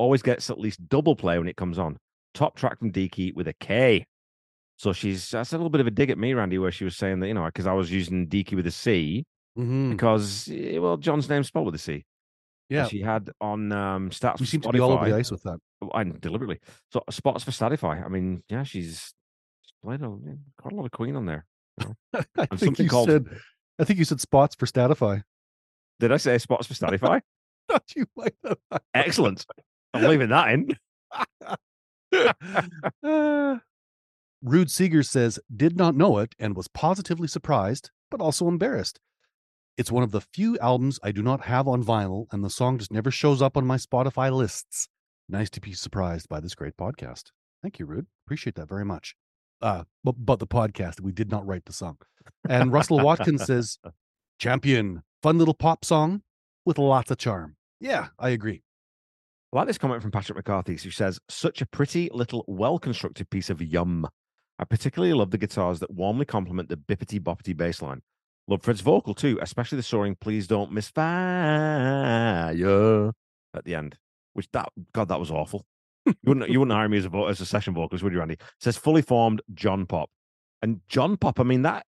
Always gets at least double play when it comes on. Top track from Deaky with a K. So she's that's a little bit of a dig at me, Randy, where she was saying that, you know, because I was using Deaky with a C Mhm. because, eh, well, John's name's spelled with a C. Yeah. She had on um, stats. We for seem to be all over the ice with that. and deliberately. So spots for Statify. I mean, yeah, she's she's played a, quite a lot of Queen on there. I And think you called- said. I think you said spots for Statify. Did I say spots for Statify? You might have. Excellent. I'm leaving that in. Rude Seeger says, did not know it and was positively surprised, but also embarrassed. It's one of the few albums I do not have on vinyl, and the song just never shows up on my Spotify lists. Nice to be surprised by this great podcast. Thank you, Rude. Appreciate that very much. Uh, but, but the podcast, we did not write the song. And Russell Watkins says, champion, fun little pop song with lots of charm. Yeah, I agree. I like this comment from Patrick McCarthy, who says, Such a pretty little, well constructed piece of yum. I particularly love the guitars that warmly complement the bippity boppity bass line. Love Fred's vocal too, especially the soaring Please Don't Miss Fire at the end. Which that God, that was awful. you wouldn't you wouldn't hire me as a as a session vocalist, would you, Randy? It says fully formed John Pop. And John Pop, I mean, that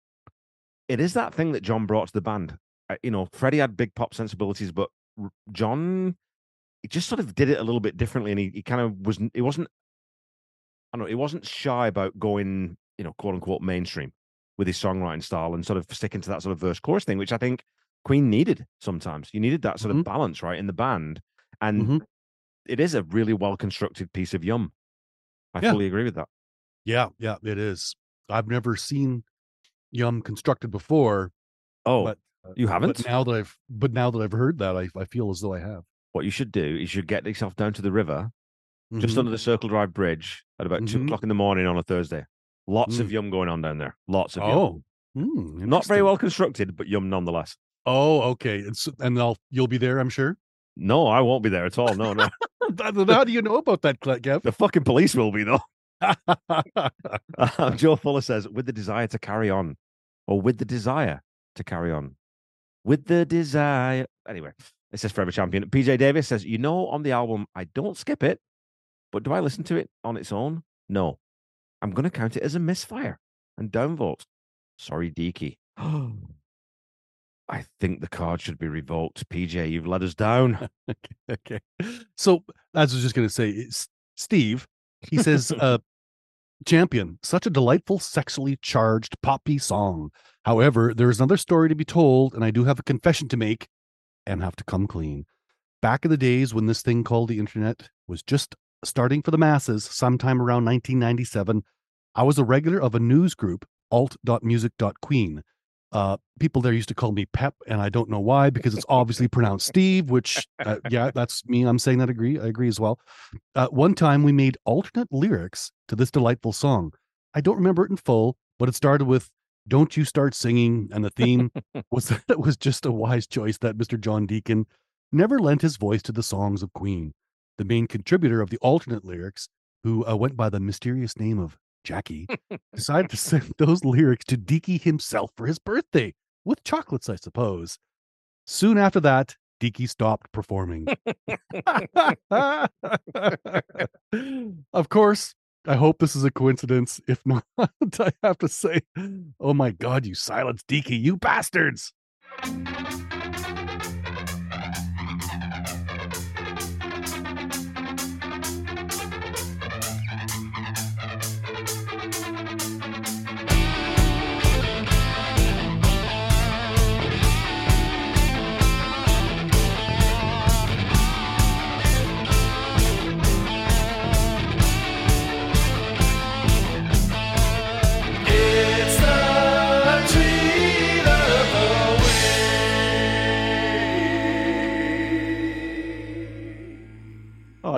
it is that thing that John brought to the band. Uh, you know, Freddie had big pop sensibilities, but John he just sort of did it a little bit differently, and he, he kind of was it wasn't I don't know, he wasn't shy about going, you know, quote unquote mainstream with his songwriting style and sort of sticking to that sort of verse chorus thing, which I think Queen needed sometimes. You needed that sort Mhm. of balance, right, in the band. And Mhm. it is a really well constructed piece of yum. I Yeah. fully agree with that. Yeah, yeah, it is. I've never seen Yum constructed before, Oh, but you haven't? But now that I've but now that I've heard that, I, I feel as though I have. What you should do is you should get yourself down to the river, just Mhm. under the Circle Drive Bridge at about two Mhm. o'clock in the morning on a Thursday. Lots of Mm. yum going on down there. Lots of yum. oh, Hmm, Not very well constructed, but yum nonetheless. Oh, okay. And, and I'll you'll be there, I'm sure. No, I won't be there at all. No, no. How do you know about that, Kev? the fucking police will be, though. Uh, Joe Fuller says, with the desire to carry on, or with the desire to carry on, with the desire. Anyway, it says Forever Champion. PJ Davis says, you know, on the album, I don't skip it, but do I listen to it on its own? No. I'm going to count it as a misfire and downvote. Sorry, Deaky. I think the card should be revoked. PJ, you've let us down. okay. So as I was just gonna say, Steve, he says, uh champion, such a delightful, sexually charged poppy song. However, there is another story to be told, and I do have a confession to make and have to come clean. Back in the days when this thing called the internet was just starting for the masses, sometime around 1997, I was a regular of a news group, alt.music.queen. Uh, people there used to call me Pep, and I don't know why because it's obviously pronounced Steve, which, uh, yeah, that's me. I'm saying that agree. I agree as well. Uh, one time we made alternate lyrics to this delightful song. I don't remember it in full, but it started with "Don't you start singing," and the theme was that it was just a wise choice that Mr. John Deacon never lent his voice to the songs of Queen. The main contributor of the alternate lyrics, who uh, went by the mysterious name of Jackie, decided to send those lyrics to Deaky himself for his birthday with chocolates, I suppose. Soon after that, Deaky stopped performing. of course, I hope this is a coincidence. If not, I have to say, oh my God, you silenced Deaky, you bastards!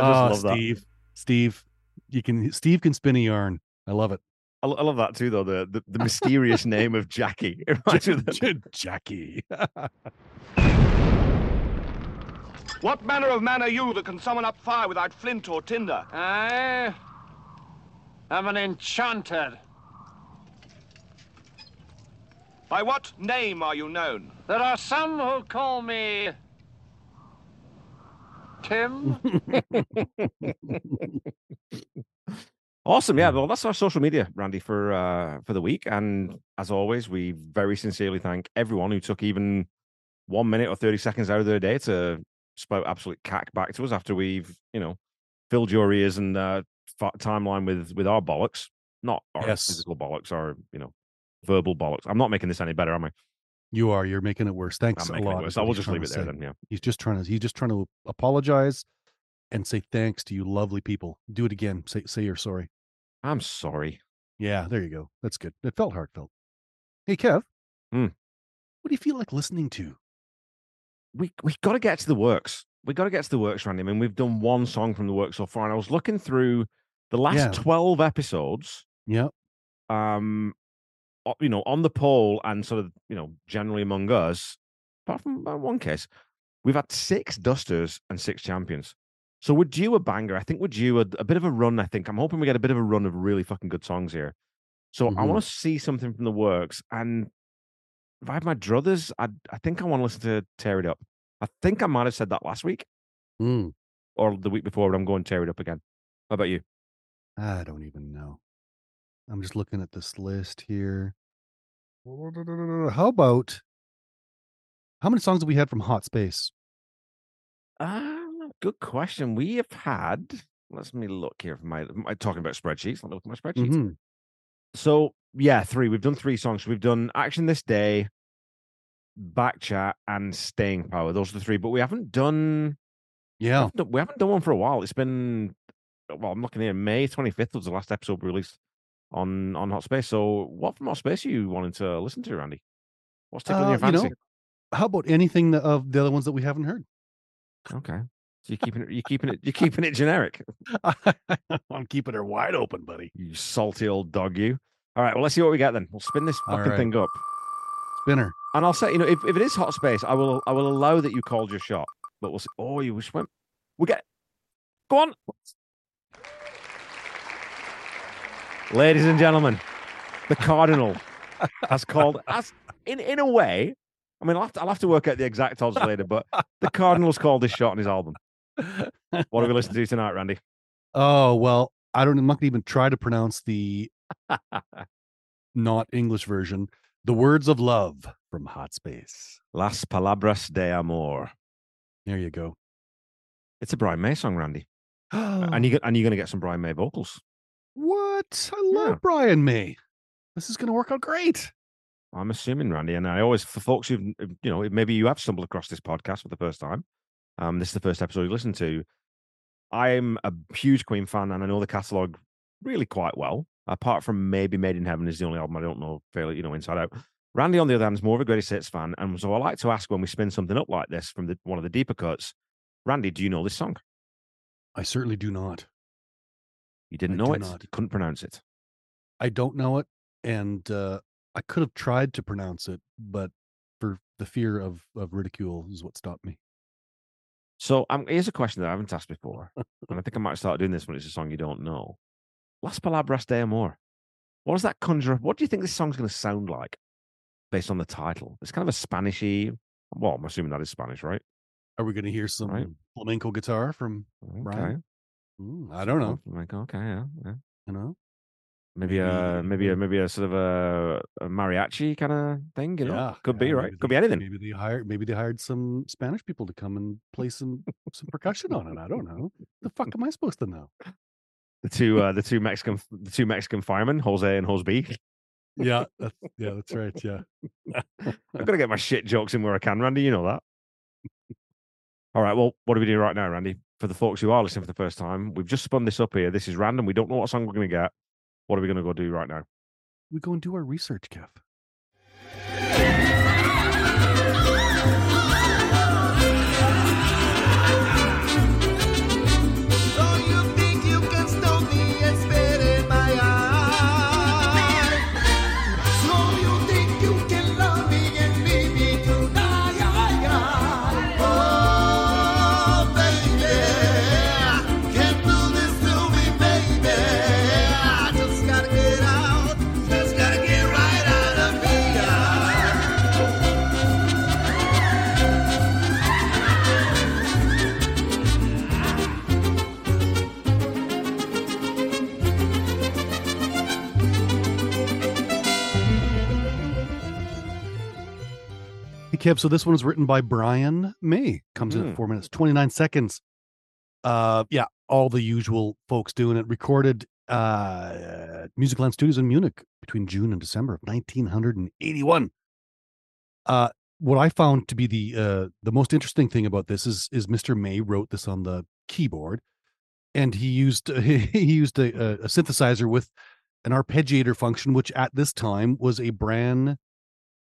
Oh, I just Ah, love that. Steve, Steve, you can Steve can spin a yarn. I love it. I, I love that too, though. The the, the mysterious name of Jackie. It reminds me of the- Jackie. What manner of man are you that can summon up fire without flint or tinder? I am an enchanter. By what name are you known? There are some who call me Tim. Awesome. Yeah. Well, that's our social media, Randy, for uh, for the week. And as always, we very sincerely thank everyone who took even one minute or thirty seconds out of their day to spout absolute cack back to us after we've you know filled your ears and uh, timeline with with our bollocks, not our Yes. physical bollocks, our you know verbal bollocks. I'm not making this any better, am I? You are. You're making it worse. Thanks I'm a making it lot. worse. I will just leave it there say. then. Yeah. He's just trying to. He's just trying to apologize and say thanks to you, lovely people. Do it again. Say say you're sorry. I'm sorry. Yeah, there you go. That's good. It felt heartfelt. Hey, Kev. Hmm. What do you feel like listening to? we we got to get to the works. We got to get to the works, Randy. I mean, we've done one song from the works so far, and I was looking through the last Yeah. twelve episodes. Yeah. Um, you know, on the poll and sort of you know generally among us, apart from one case, we've had six dusters and six champions. So we're due a banger. I think we're due a, a bit of a run. I think I'm hoping we get a bit of a run of really fucking good songs here. So I Mhm. want to see something from the works. And if I had my druthers, I I think I want to listen to Tear It Up. I think I might have said that last week Mm, or the week before, but I'm going Tear It Up again. How about you? I don't even know. I'm just looking at this list here. How about how many songs have we had from Hot Space? Ah, good question. We have had. Let me look here. For my, I talking about spreadsheets? Let me look at my spreadsheets. Mhm. So yeah, three. We've done three songs. We've done Action This Day, Back Chat, and Staying Power. Those are the three. But we haven't done. We Yeah. haven't done, we haven't done one for a while. It's been. Well, I'm looking here. May 25th was the last episode released on on Hot Space. So, what from Hot Space are you wanting to listen to, Randy? What's tickling Uh, your you know, fancy? How about anything that- of the other ones that we haven't heard? Okay. So you're keeping it. You're keeping it. You're keeping it generic. I'm keeping her wide open, buddy. You salty old dog, you. All right. Well, let's see what we get then. We'll spin this fucking right. thing up, Spinner. and I'll say, you know, if, if it is hot space, I will I will allow that you called your shot. But we'll see. Oh, you wish went. We get. Go on, ladies and gentlemen. The Cardinal has called as in in a way. I mean, I'll have to, I'll have to work out the exact odds later, but the Cardinal's called this shot on his album. What are we listening to tonight, Randy? Oh well, I don't. I'm not gonna even try to pronounce the not English version. The words of love from Hot Space. Las Palabras de Amor. There you go. It's a Brian May song, Randy. and you and you're going to get some Brian May vocals. What? I love Yeah. Brian May. This is gonna work out great. I'm assuming, Randy. And I always, for folks who've, you know, maybe you have stumbled across this podcast for the first time. Um, this is the first episode you listen to. I'm a huge Queen fan, and I know the catalog really quite well. Apart from maybe Made in Heaven is the only album I don't know fairly, you know, inside out. Randy, on the other hand, is more of a greatest hits fan, and so I like to ask when we spin something up like this from the, one of the deeper cuts. Randy, do you know this song? I certainly do not. You didn't I know it. not. You couldn't pronounce it. I don't know it, and uh, I could have tried to pronounce it, but for the fear of of ridicule is what stopped me. So um, here's a question that I haven't asked before, and I think I might start doing this when it's a song you don't know. Las Palabras de Amor. What does that conjure up? What do you think this song's going to sound like based on the title? It's kind of a Spanishy. Well, I'm assuming that is Spanish, right? Are we going to hear some Right. flamenco guitar from? Okay. Brian? Mm, I don't know. Like, okay, yeah, yeah. You know, Maybe, a maybe a maybe a sort of a, a mariachi kind of thing. You know, yeah, could be right. Could they- be anything. Maybe they hired. Maybe they hired some Spanish people to come and play some some percussion on it. I don't know. The fuck am I supposed to know? The two, uh, the two Mexican, the two Mexican firemen, Jose and Joseby. Yeah, that's, yeah, that's right. Yeah. I'm gonna get my shit jokes in where I can, Randy. You know that. All right. Well, what do we do right now, Randy? For the folks who are listening for the first time, we've just spun this up here. This is random. We don't know what song we're gonna get. What are we gonna go do right now? We go and do our research, Kev. Kev, so this one was written by Brian May. Comes in Hmm. at four minutes, 29 seconds. Uh yeah, all the usual folks doing it. Recorded uh Musicland Studios in Munich between June and December of 1981. Uh what I found to be the uh the most interesting thing about this is is Mr. May wrote this on the keyboard and he used he used a, a, a synthesizer with an arpeggiator function, which at this time was a brand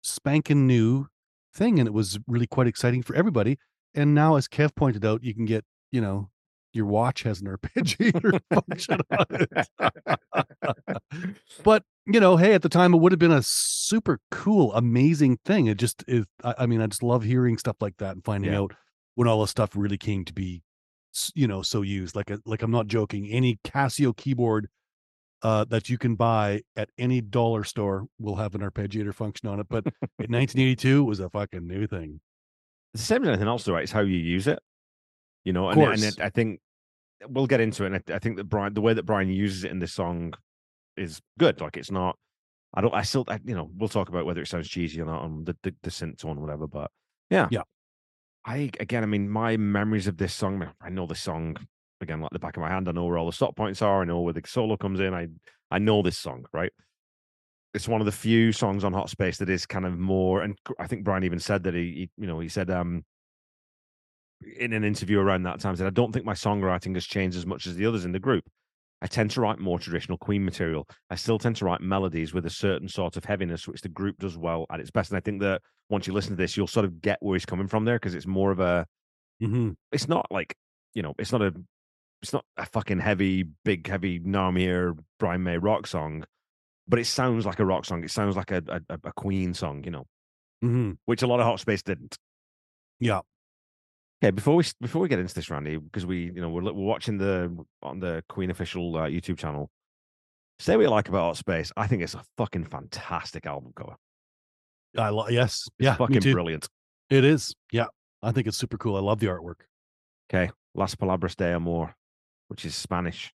spanking new thing, and it was really quite exciting for everybody. And now, as Kev pointed out, you can get you know your watch has an arpeggiator function on it. but you know, hey, at the time, it would have been a super cool, amazing thing. It just is. I, I mean, I just love hearing stuff like that and finding Yeah. out when all this stuff really came to be you know so used like a, like i'm not joking any casio keyboard uh that you can buy at any dollar store will have an arpeggiator function on it but in 1982 it was a fucking new thing It's the same as anything else, though, right? It's how you use it. You know, and, and it, I think we'll get into it. And I, I think that Brian, the way that Brian uses it in this song is good. Like it's not. I don't. I still. I, you know, we'll talk about whether it sounds cheesy or not on the the, the synth tone, or whatever. But yeah, Yeah. I again, I mean, my memories of this song. I know the song again like the back of my hand. I know where all the stop points are. I know where the solo comes in. I I know this song, right? It's one of the few songs on Hot Space that is kind of more, and I think Brian even said that he, he you know, he said um in an interview around that time said, I don't think my songwriting has changed as much as the others in the group. I tend to write more traditional Queen material. I still tend to write melodies with a certain sort of heaviness, which the group does well at its best. And I think that once you listen to this, you'll sort of get where he's coming from there because it's more of a, mm-hmm. it's not like, you know, it's not a, it's not a fucking heavy, big, heavy Narmir, Brian May rock song, but it sounds like a rock song. It sounds like a, a, a Queen song, you know, Mm-hmm. which a lot of Hot Space didn't. yeah Okay, before we before we get into this, Randy, because we you know we're we're watching the on the Queen official uh, YouTube channel. Say what you like about Hot Space, I think it's a fucking fantastic album cover. i lo- yes It's yeah fucking brilliant. it is yeah i think it's super cool i love the artwork Okay, Las Palabras de Amor, which is Spanish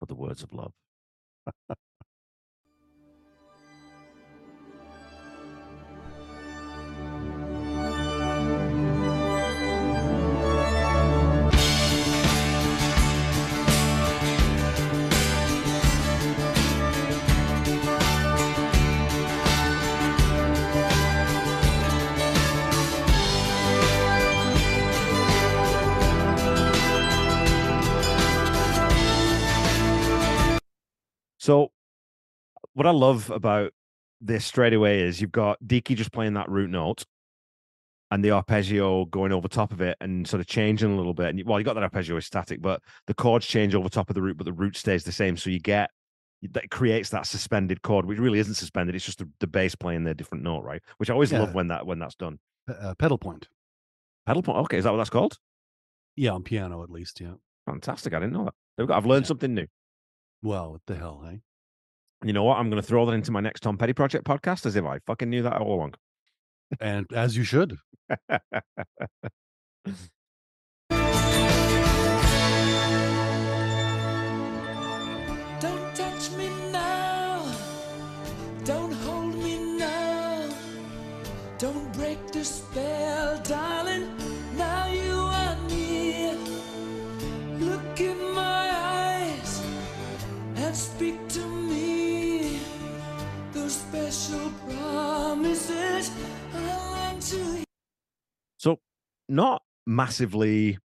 for the words of love. So, what I love about this straight away is you've got Deaky just playing that root note and the arpeggio going over top of it and sort of changing a little bit. And you, well, you got that arpeggio is static, but the chords change over top of the root, but the root stays the same. So you get that creates that suspended chord, which really isn't suspended. It's just the, the bass playing their different note, right? Which I always Yeah. love when that when that's done. Uh, pedal point Pedal point. Okay, is that what that's called? yeah on piano at least yeah Fantastic. I didn't know that. There we go. I've learned Yeah. something new. Well what the hell hey You know what? I'm going to throw that into my next Tom Petty project podcast as if I fucking knew that all along. and as you should not massively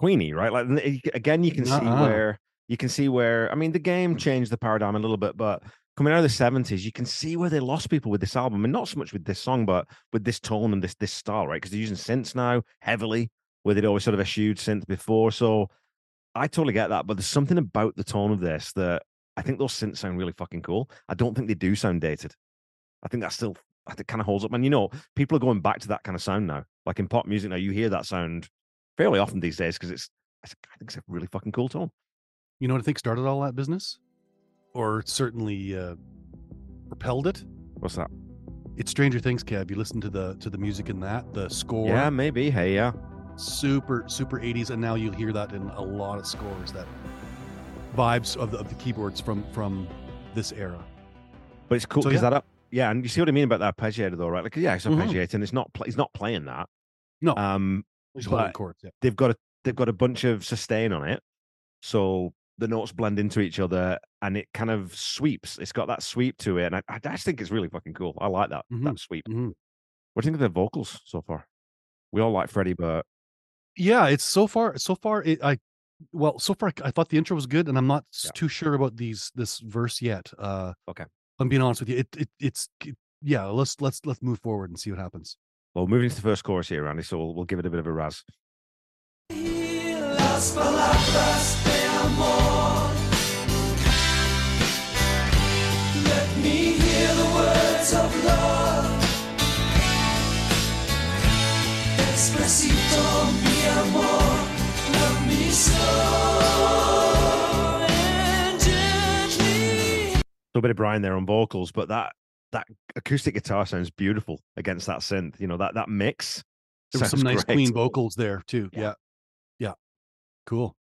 queeny, right? Like eh, again, you can see Uh-uh. where you can see where I mean the game changed the paradigm a little bit, but coming out of the seventies, you can see where they lost people with this album, and not so much with this song, but with this tone and this this style, right? Because they're using synths now heavily, where they'd always sort of eschewed synth before. So I totally get that, but there's something about the tone of this that I think those synths sound really fucking cool. I don't think they do sound dated. I think that's still I think kind of holds up. And you know, people are going back to that kind of sound now. Like in pop music now, you hear that sound fairly often these days because it's I think it's a really fucking cool tone. You know what I think started all that business? Or certainly uh, propelled it? What's that? It's Stranger Things, Kev. You listen to the to the music in that, the score. Yeah, maybe. Hey, yeah. Super, super 80s. And now you'll hear that in a lot of scores, that vibes of the, of the keyboards from from this era. But it's cool So, because yeah. that Yeah, and you see what I mean about that arpeggiator though, right? Like, yeah, it's arpeggiating. It's not. Pl- he's not playing that. No. Um, He's but chords. Yeah. they've got a they've got a bunch of sustain on it, so the notes blend into each other, and it kind of sweeps. It's got that sweep to it, and I, I just think it's really fucking cool. I like that that sweep. Mhm. What do you think of the vocals so far? We all like Freddie, but Yeah, it's so far so far it, I well, so far I thought the intro was good and I'm not Yeah. too sure about these this verse yet. Uh Okay. I'm being honest with you. It, it it's it- yeah, let's let's let's move forward and see what happens. well, moving to the first chorus here, Randy. So we'll, we'll give it a bit of a raz. Las palabras de amor. Let me hear the words of love. Mi amor. Love me slow a bit of Brian there on vocals, but that that acoustic guitar sounds beautiful against that synth. You know that that mix. There were some nice great. clean vocals there too. Yeah. Yeah. Yeah. Cool.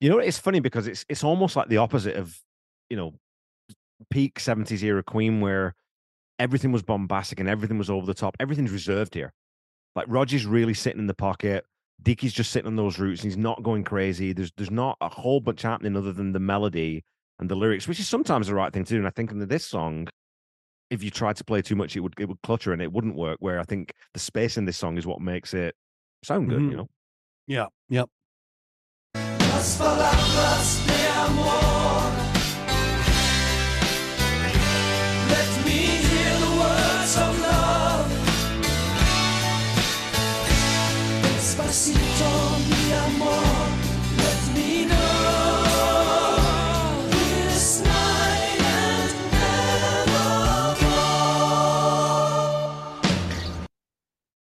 You know, it's funny because it's it's almost like the opposite of, you know, peak 70s era Queen where everything was bombastic and everything was over the top. Everything's reserved here. Like Roger's really sitting in the pocket. Deaky's just sitting on those roots and he's not going crazy. There's there's not a whole bunch happening other than the melody and the lyrics, which is sometimes the right thing to do. And I think in this song, if you tried to play too much, it would it would clutter and it wouldn't work. Where I think the space in this song is what makes it sound good, Mhm. you know. Yeah. Yep. Las palabras de amor. Let me hear the words of love. Despacito, mi amor.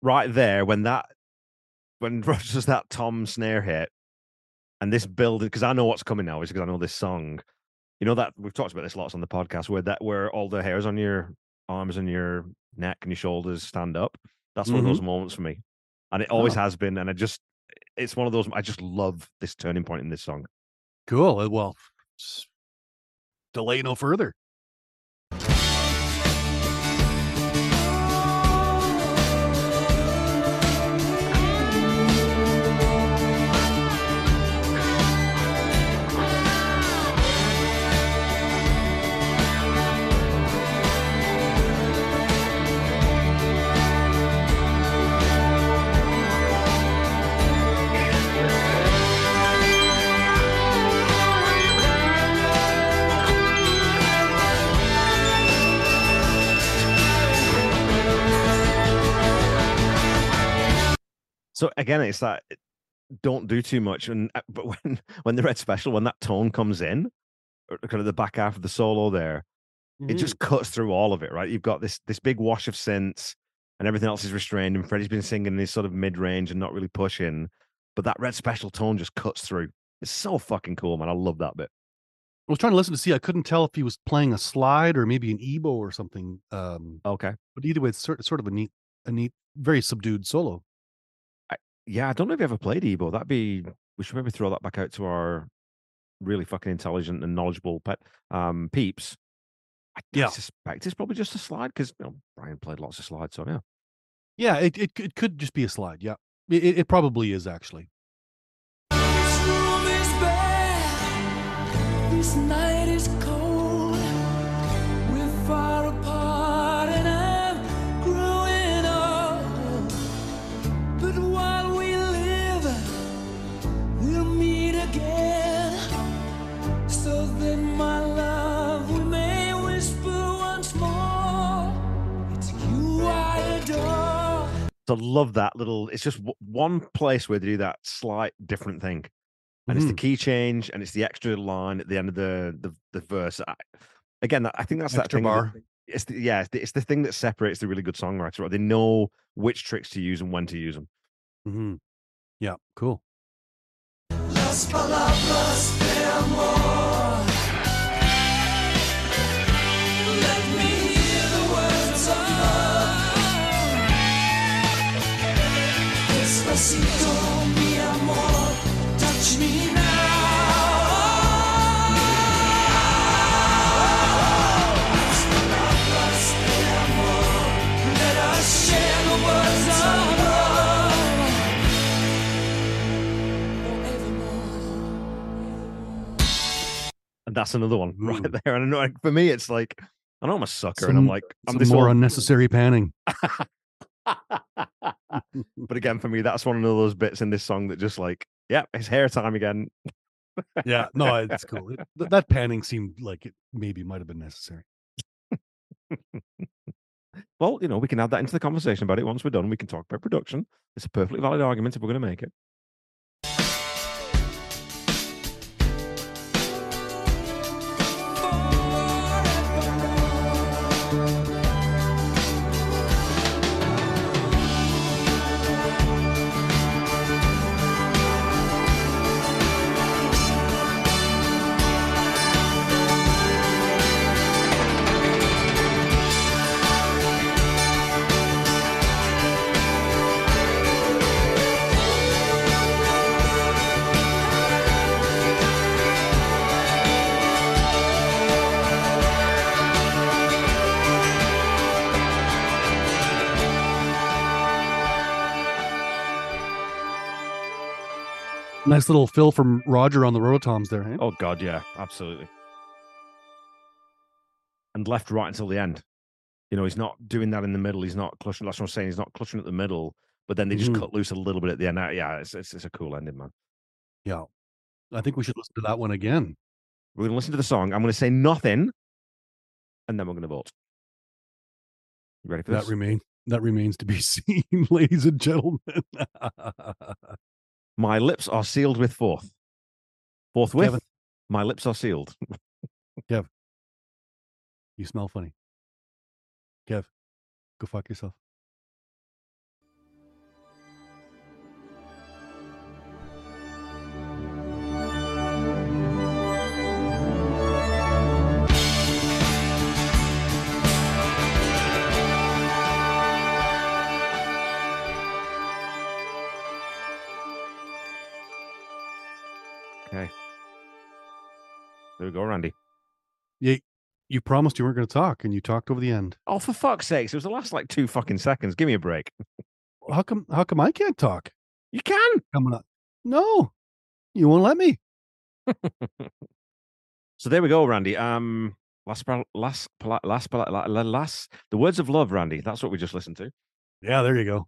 Right there when that when Rush does that Tom snare hit and this build because I know what's coming now is because I know this song. You know that we've talked about this lots on the podcast where that where all the hairs on your arms and your neck and your shoulders stand up. That's one of those moments for me. And it always Oh. has been. And I just it's one of those I just love this turning point in this song. Cool. Uh, Well, delay no further. So again, it's that eh, don't do too much. And uh, but when when the red special, when that tone comes in, kind of the back half of the solo there, it Mhm. just cuts through all of it, right? You've got this this big wash of synths, and everything else is restrained. And Freddie's been singing in this sort of mid range and not really pushing, but that red special tone just cuts through. It's so fucking cool, man. I love that bit. I was trying to listen to see. I couldn't tell if he was playing a slide or maybe an EBow or something. Um, Okay, but either way, it's sort, sort of a neat, a neat, very subdued solo. Yeah, I don't know if you ever played EBow. That'd be we should maybe throw that back out to our really fucking intelligent and knowledgeable pet um peeps. I, I suspect it's probably just a slide because you know, Brian played lots of slides, so yeah. Yeah, it it, it could just be a slide. Yeah, it, it it probably is actually. This adore. So love that little. It's just w- one place where they do that slight different thing, and it's the Mhm. key change, and it's the extra line at the end of the the, the verse. I, again, I think that's that Extra thing. that- bar. it's the, yeah, it's the, it's the thing that separates the really good songwriter. Right? They know which tricks to use and when to use them. Mm-hmm. Yeah, cool. Las palabras de amor. That's another one right mm. there. And I know like, for me, it's like I know I'm a sucker, and I'm like I'm Some this more old- unnecessary panning. but again, for me, that's one of those bits in this song that just like, yeah, it's hair time again. Yeah, no, it's cool. It- that panning seemed like it maybe might have been necessary. Well, you know, we can add that into the conversation about it once we're done. We can talk about production. It's a perfectly valid argument if we're going to make it. Nice little fill from Roger on the rototoms there. Hey? Oh God, yeah, absolutely. And left right until the end. You know, he's not doing that in the middle. He's not clutching. That's what I'm saying. He's not clutching at the middle, but then they just Mhm. cut loose a little bit at the end. Yeah, it's, it's it's a cool ending, man. Yeah, I think we should listen to that one again. We're going to listen to the song. I'm going to say nothing, and then we're going to vote. You ready for That this? remain that remains to be seen, ladies and gentlemen. My lips are sealed with forth. Forthwith, Kevin. my lips are sealed. Kev, you smell funny. Kev, go fuck yourself. There we go, Randy. You, you promised you weren't going to talk, and you talked over the end. Oh, for fuck's sakes. It was the last like two fucking seconds. Give me a break. How come? How come I can't talk? You can. Coming up? No, you won't let me. So there we go, Randy. Um, last, last, last, pala- la- la- last, the words of love, Randy. That's what we just listened to. Yeah, there you go.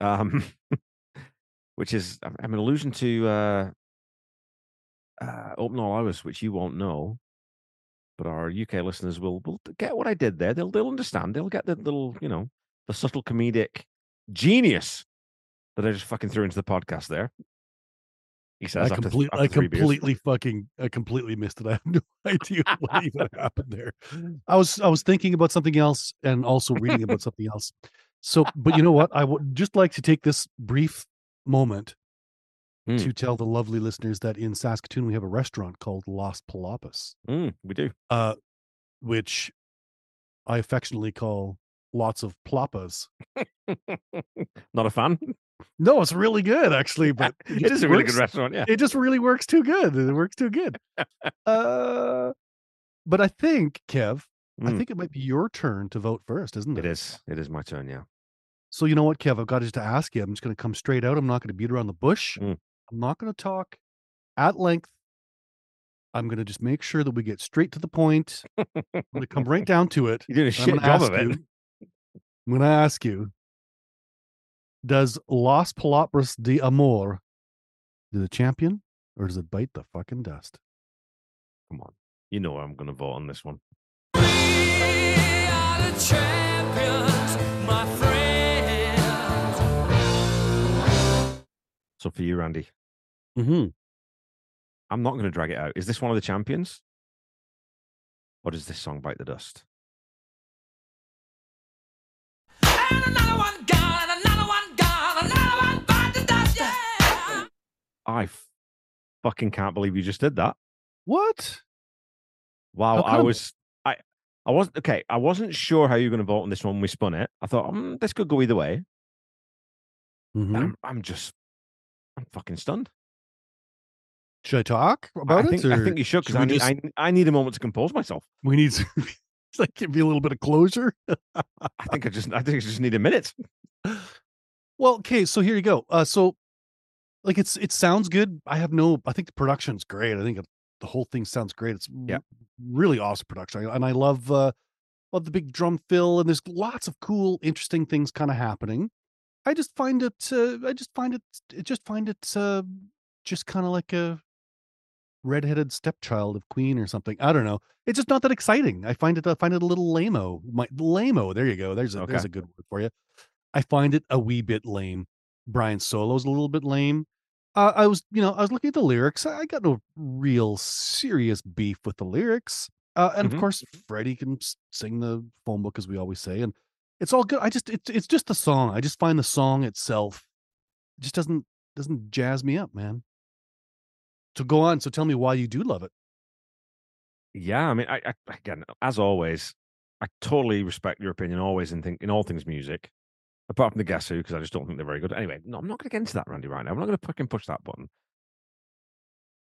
Um, which is an allusion to uh, uh, Open All Hours, which you won't know, but our UK listeners will will get what I did there. They'll they'll understand. They'll get the little, you know, the subtle comedic genius that I just fucking threw into the podcast there. He I, says after, complete, after I three beers. completely fucking, I completely missed it. I have no idea what even happened there. I was, I was thinking about something else and also reading about something else. So, but you know what? I would just like to take this brief moment Hmm. to tell the lovely listeners that in Saskatoon we have a restaurant called Las Palapas, Mm, we do. uh, which I affectionately call lots of plapas. Not a fan. No, it's really good actually, but it just is a really good restaurant. Yeah. it just really works too good. It works too good. uh, but I think, Kev, I Mm. think it might be your turn to vote first, isn't it? It is. It is my turn. Yeah. So you know what, Kev? I've got just to ask you. I'm just going to come straight out. I'm not going to beat around the bush. Mm. I'm not going to talk at length. I'm going to just make sure that we get straight to the point. I'm going to come right down to it. You're doing a I'm shit job ask of it. you- I'm going to ask you: Does Las Palabras de Amor do the champion, or does it bite the fucking dust? Come on. You know I'm going to vote on this one. So for you, Randy, Mm-hmm. I'm not going to drag it out. Is this one of the champions? Or does this song bite the dust? I, fucking can't believe you just did that. What? Wow, I was I I wasn't okay. I wasn't sure how you were going to vote on this one when we spun it. I thought mm, this could go either way. Mhm. I'm, I'm just I'm fucking stunned. Should I talk I- about I it? think I think you should because I, need just- I I need a moment to compose myself. we need to like give you a little bit of closure. I think I just I think I just need a minute. Well, okay, so here you go. Uh, so like it's it sounds good. I have no. I think the production's great. I think the whole thing sounds great. It's Yeah. really awesome production, and I love uh love the big drum fill, and there's lots of cool, interesting things kind of happening. I just find it. Uh, I just find it. I just find it. Uh, just kind of like a redheaded stepchild of Queen or something. I don't know. It's just not that exciting. I find it. I find it a little lameo. My lameo. There you go. There's a there's a good word for you. I find it a wee bit lame. Brian's solo's a little bit lame. Uh, I was, you know, I was looking at the lyrics. I got no real serious beef with the lyrics. Uh, and Mhm. of course, Freddie can sing the phone book as we always say, and it's all good. I just, it's, it's just the song. I just find the song itself just doesn't doesn't jazz me up, man. So go on. So tell me why you do love it. Yeah, I mean, I, I again, as always, I totally respect your opinion always in think in all things music, apart from the Guess Who because I just don't think they're very good. Anyway, no, I'm not going to get into that, Randy. Right now, I'm not going to fucking push that button.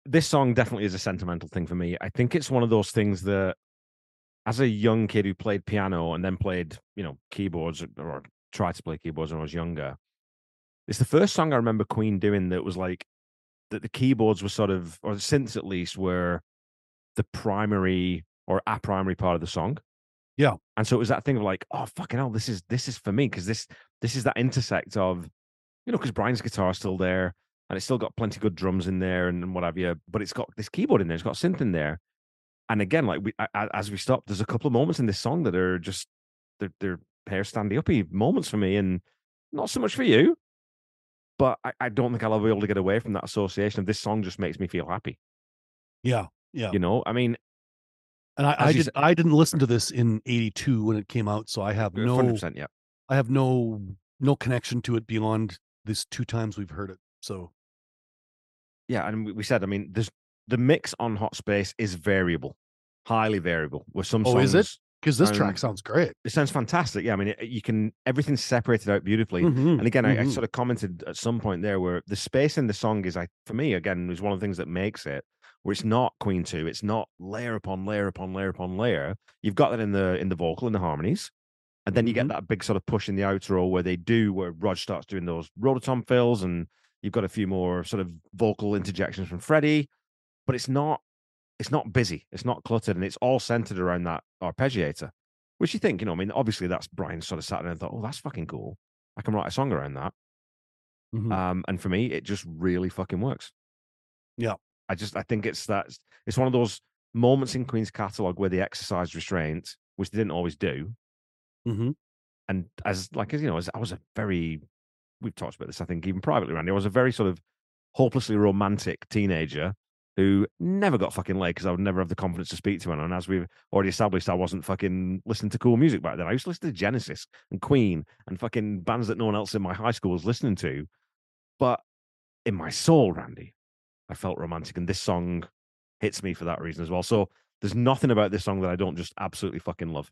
This song definitely is a sentimental thing for me. I think it's one of those things that, as a young kid who played piano and then played, you know, keyboards or, tried to play keyboards when I was younger, it's the first song I remember Queen doing that was like that the keyboards were sort of, or the synths at least, were the primary or a primary part of the song. Yeah. And so it was that thing of like, oh fucking hell, this is this is for me because this this is that intersect of, you know, because Brian's guitar is still there and it's still got plenty of good drums in there and, and what have you, but it's got this keyboard in there, it's got synth in there. And again, like we as we stop, there's a couple of moments in this song that are just they're they're hair standing uppy moments for me, and not so much for you. But I, I don't think I'll ever be able to get away from that association of this song just makes me feel happy. Yeah. Yeah. You know, I mean, And I, I did. said- I didn't listen to this in '82 when it came out, so I have no. yeah. I have no no connection to it beyond this two times we've heard it. So Yeah, and we- we said, I mean, there's the mix on Hot Space is variable, highly variable. With some Oh, songs, is it? because this track sounds great. it sounds fantastic. Yeah, I mean, it, you can everything's separated out beautifully. Mhm, And again, I, I mhm. sort of commented at some point there where the space in the song is, I for me, again, is one of the things that makes it. Where it's not Queen II, it's not layer upon layer upon layer upon layer. You've got that in the in the vocal in the harmonies, and then you get Mhm. that big sort of push in the outro where they do where Rog starts doing those rototom fills, and you've got a few more sort of vocal interjections from Freddie, but it's not it's not busy, it's not cluttered, and it's all centered around that arpeggiator. Which you think, you know, I mean, obviously that's Brian sort of sat there and thought, oh, that's fucking cool. I can write a song around that. Mhm. Um, and for me, it just really fucking works. Yeah. I just I think it's that it's one of those moments in Queen's catalog where they exercised restraint, which they didn't always do. Mhm. And as like as you know, as I was a very we've talked about this, I think, even privately, Randy. I was a very sort of hopelessly romantic teenager who never got fucking laid because I would never have the confidence to speak to anyone. And as we've already established, I wasn't fucking listening to cool music back then. I used to listen to Genesis and Queen and fucking bands that no one else in my high school was listening to. But in my soul, Randy, I felt romantic, and this song hits me for that reason as well. So there's nothing about this song that I don't just absolutely fucking love.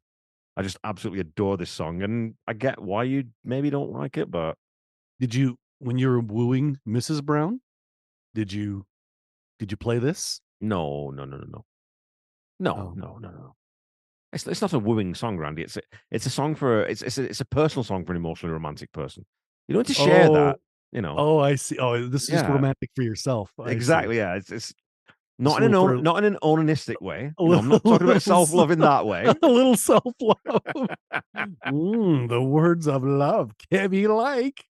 I just absolutely adore this song, and I get why you maybe don't like it, but Did you when you were wooing Mrs. Brown? Did you did you play this? no, no, no, no, no, no, Oh. no, no, no. It's it's not a wooing song, Randy. It's a it's a song for it's it's a, it's a personal song for an emotionally romantic person. You don't need to share Oh, that, you know. Oh, I see. Oh, this is just romantic for yourself. I see. exactly. Yeah, it's it's not in an for- not in an onanistic way. You know, I'm not talking about self love in that way. a little self love. mm, the words of love can be like.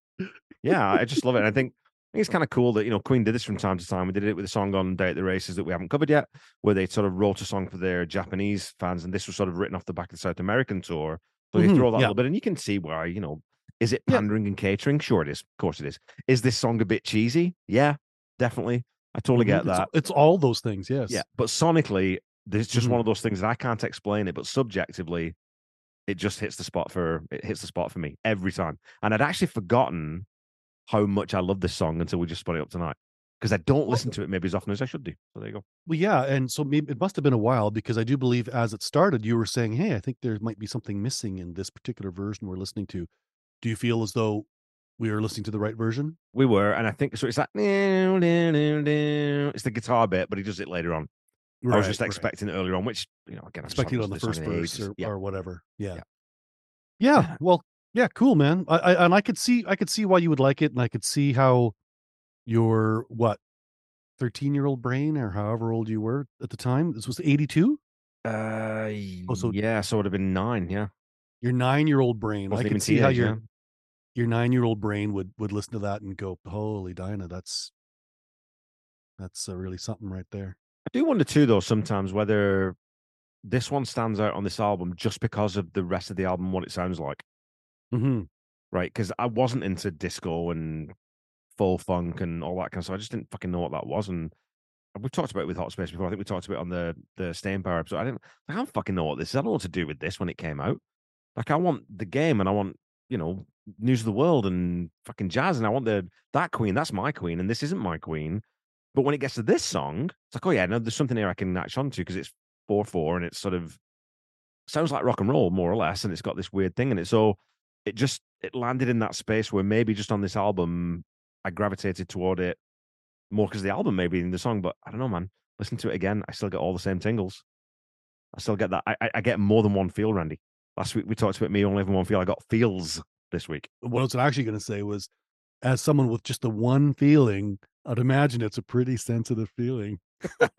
yeah, I just love it. And I think I think it's kind of cool that you know Queen did this from time to time. We did it with a song on Day at the Races that we haven't covered yet, where they sort of wrote a song for their Japanese fans, and this was sort of written off the back of the South American tour. So Mhm, they throw that a yeah. little bit, and you can see why. You know, is it Yeah. pandering and catering? Sure, it is. Of course, it is. Is this song a bit cheesy? Yeah, definitely. I totally Mhm, get that. It's, all those things. Yes. Yeah, but sonically, there's just Mhm. one of those things that I can't explain it, but subjectively, it just hits the spot for it hits the spot for me every time. And I'd actually forgotten how much I love this song until we just spun it up tonight. because I don't listen to it maybe as often as I should do. So there you go. Well, yeah, and so maybe it must have been a while because I do believe as it started, you were saying, "Hey, I think there might be something missing in this particular version we're listening to." Do you feel as though we are listening to the right version? We were, and I think so. It's like it's the guitar bit, but he does it later on. I was just Right, right. expecting it earlier on, which you know, again, I expecting it on the first verse or, Yeah. or whatever. Yeah. Yeah. yeah. Well, yeah, cool, man. I, I and I could see I could see why you would like it, and I could see how your what thirteen year old brain or however old you were at the time. This was eighty two. Uh, Oh, so- yeah, so it would have been nine. Yeah, Your nine year old brain. Wasn't I could see how your yeah. your nine year old brain would would listen to that and go, "Holy Dinah, that's that's uh, really something right there." I do wonder too, though, sometimes whether this one stands out on this album just because of the rest of the album, what it sounds like, hmm right? Because I wasn't into disco and full funk and all that kind of stuff. I just didn't fucking know what that was, and we've talked about it with Hot Space before. I think we talked about it on the the Staying Power episode. I didn't, I don't fucking know what this is. I don't know what to do with this when it came out. Like, I want the game, and I want you know news of the world and fucking jazz, and I want the that queen. That's my queen, and this isn't my queen. But when it gets to this song, it's like, oh yeah, no, there's something here I can latch onto because it's four four and it's sort of sounds like rock and roll more or less, and it's got this weird thing in it. So it just it landed in that space where maybe just on this album I gravitated toward it more because the album maybe in the song, but I don't know, man. Listen to it again, I still get all the same tingles. I still get that. I, I, I get more than one feel, Randy. Last week we talked about me only having one feel. I got feels this week. What I was actually going to say was, as someone with just the one feeling, I'd imagine it's a pretty sensitive feeling.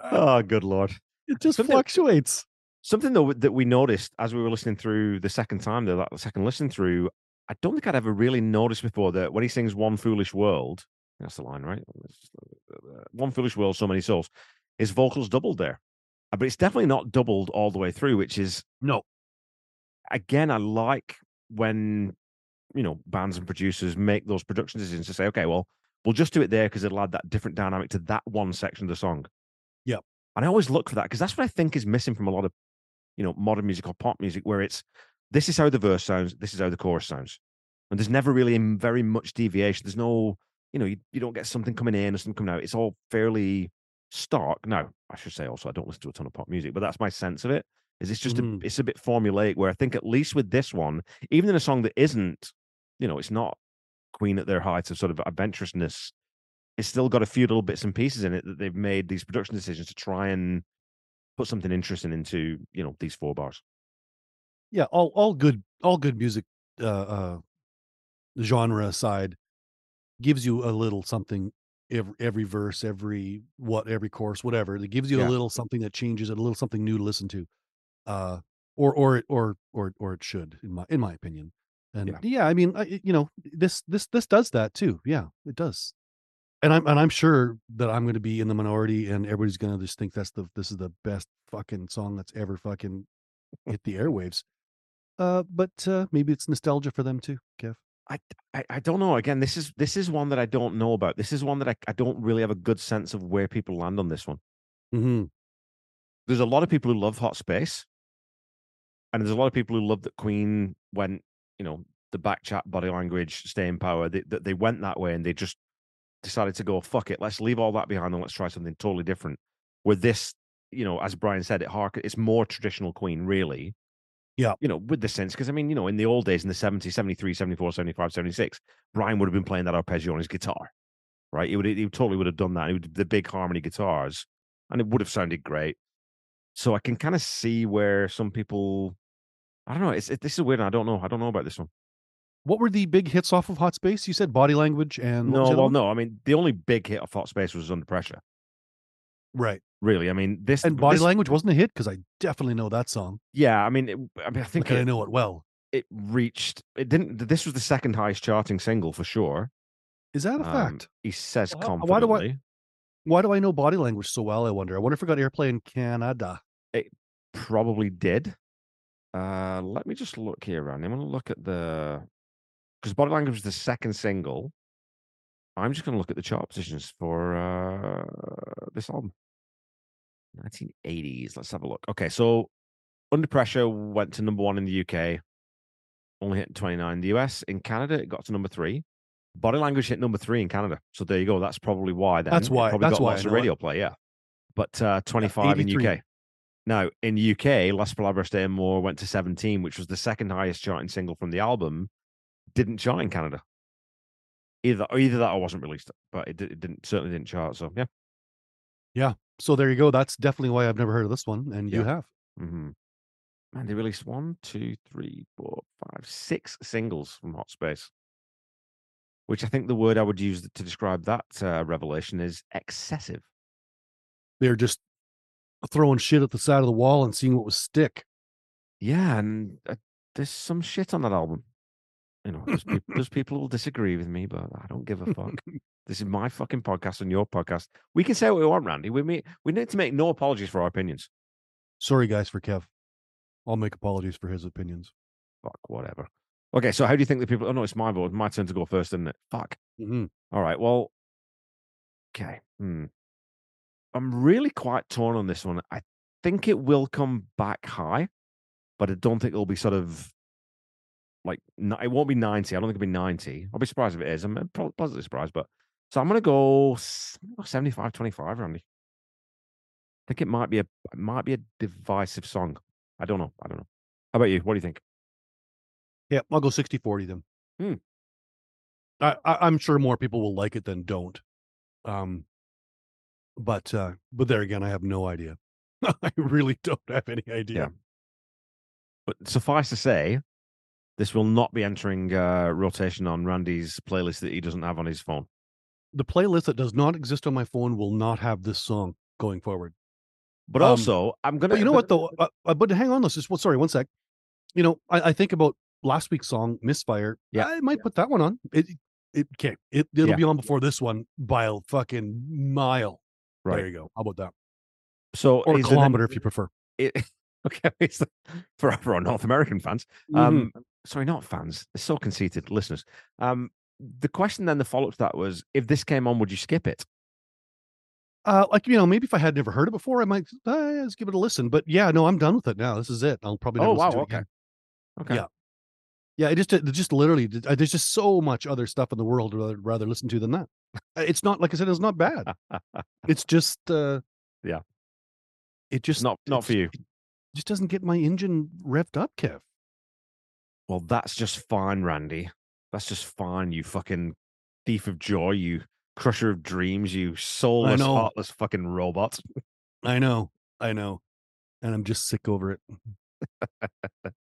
oh, good lord. It just Something- fluctuates. Something though that we noticed as we were listening through the second time, the, the second listen through, I don't think I'd ever really noticed before that when he sings "One Foolish World," that's the line, right? uh, One foolish world, so many souls. His vocals doubled there, Uh, but it's definitely not doubled all the way through, which is No, again, I like when you know bands and producers make those production decisions to say, okay, well, we'll just do it there because it'll add that different dynamic to that one section of the song. Yep. And I always look for that because that's what I think is missing from a lot of you know modern music or pop music, where it's this is how the verse sounds, this is how the chorus sounds, and there's never really very much deviation. There's no, you know, you, you don't get something coming in or something coming out. It's all fairly stark. Now, I should say also, I don't listen to a ton of pop music, but that's my sense of it. Is it's just Mhm. a, it's a bit formulaic. Where I think at least with this one, even in a song that isn't, you know, it's not Queen at their height of sort of adventurousness. It's still got a few little bits and pieces in it that they've made these production decisions to try and put something interesting into, you know, these four bars. yeah, all all good all good music uh, uh genre aside gives you a little something every every verse, every what every course, whatever. It gives you Yeah. a little something that changes it, a little something new to listen to. Uh or or it or or or it should in my in my opinion. And Yeah. yeah, I mean, I, you know, this this this does that too. Yeah, it does. And I'm and I'm sure that I'm going to be in the minority, and everybody's going to just think that's the this is the best fucking song that's ever fucking hit the airwaves. Uh, but uh, maybe it's nostalgia for them too, Kev. I, I I don't know. Again, this is this is one that I don't know about. This is one that I, I don't really have a good sense of where people land on this one. Mm-hmm. There's a lot of people who love Hot Space, and there's a lot of people who love that Queen went, you know, the back chat, body language, Staying Power. They, that they went that way, and they just decided to go, fuck it, let's leave all that behind and let's try something totally different. With this, you know, as Brian said, it hark, it's more traditional Queen, really. Yeah. You know, with the sense, because I mean, you know, in the old days, in the 70s, 73, 74, 75, 76, Brian would have been playing that arpeggio on his guitar, right? He would, he totally would have done that. He would the big harmony guitars, and it would have sounded great. So I can kind of see where some people, I don't know. It's it, this is weird. I don't know. I don't know about this one. What were the big hits off of Hot Space? You said Body Language and No, well, no. I mean, the only big hit of Hot Space was Under Pressure. right. Really, I mean, this And Body this- Language wasn't a hit because I definitely know that song. Yeah, I mean, it, I mean, I think Like, I know it well. it reached. It didn't. This was the second highest charting single for sure. Is that a Um, fact? He says Well, confidently. why do I- Why do I know Body Language so well? I wonder. I wonder if it got airplay in Canada. It probably did. Uh, let me just look here, Randy. I'm going to look at the because Body Language was the second single. I'm just going to look at the chart positions for uh, this album. 1980s. Let's have a look. Okay, so Under Pressure went to number one in the UK. only hit 29 in the US. In Canada, it got to number three. Body language hit number three in Canada. So there you go. That's probably why. Then. That's It why- Probably that's got why lots of know it. radio play. Yeah. But uh, 25 in UK. Now, in UK, Las Palabras de Amor went to 17, which was the second highest charting single from the album. Didn't chart in Canada. Either either that or wasn't released, but it, it didn't certainly didn't chart. So yeah. Yeah. So there you go. That's definitely why I've never heard of this one, and you Yeah. have. hmm Man, they released one, two, three, four, five, six singles from Hot Space, which I think the word I would use to describe that uh, revelation is excessive. They're just throwing shit at the side of the wall and seeing what would stick. Yeah, and uh, there's some shit on that album. You know, there's, peop there's people who will disagree with me, but I don't give a fuck. this is my fucking podcast and your podcast. We can say what we want, Randy. We may, we need to make no apologies for our opinions. Sorry, guys, for Kev. I'll make apologies for his opinions. Fuck, whatever. Okay, so how do you think the people? Oh no, it's my vote. My turn to go first, isn't it? Fuck. Mhm. All right. Well, okay. Hmm. I'm really quite torn on this one. I think it will come back high, but I don't think it'll be sort of like it won't be 90. I don't think it'll be 90. I'll be surprised if it is. I'm uh, pleasantly surprised, but so I'm gonna go s- I'm 75 25, Randy. I think it might be a it might be a divisive song. I don't know. I don't know. How about you? What do you think? Yeah, I'll go 60 40 then. Hmm. I, I, I'm sure more people will like it than don't. Um, but uh, but there again, I have no idea. I really don't have any idea. Yeah. But suffice to say, this will not be entering uh, rotation on Randy's playlist that he doesn't have on his phone. The playlist that does not exist on my phone will not have this song going forward. But Um, also, I'm gonna. But you know what though? Uh, uh, but hang on, let's just well, sorry, one sec. You know, I, I think about last week's song, Misfire. Yeah. I might put that one on. It it can't. It it'll Yeah. be on before this one by a fucking mile. Right. There you go. How about that? So Or a is there then- kilometer if you prefer. it, okay, it's for for our North American fans. Mm-hmm. Um, sorry, not fans. They're so conceited, listeners. Um, the question then, the follow up to that was, if this came on, would you skip it? Uh, like you know, maybe if I had never heard it before, I might uh, let's give it a listen. But yeah, no, I'm done with it now. This is it. I'll probably never Oh wow, to it okay, okay. Yeah. Yeah, it just it just literally uh, there's just so much other stuff in the world I'd rather, rather listen to than that. Uh, It's not like I said, it's not bad. It's just uh Yeah. It just not not for you. It just doesn't get my engine revved up, Kev. Well, that's just fine, Randy. That's just fine. You fucking thief of joy. You crusher of dreams. You soulless, heartless fucking robot. I know, I know, and I'm just sick over it.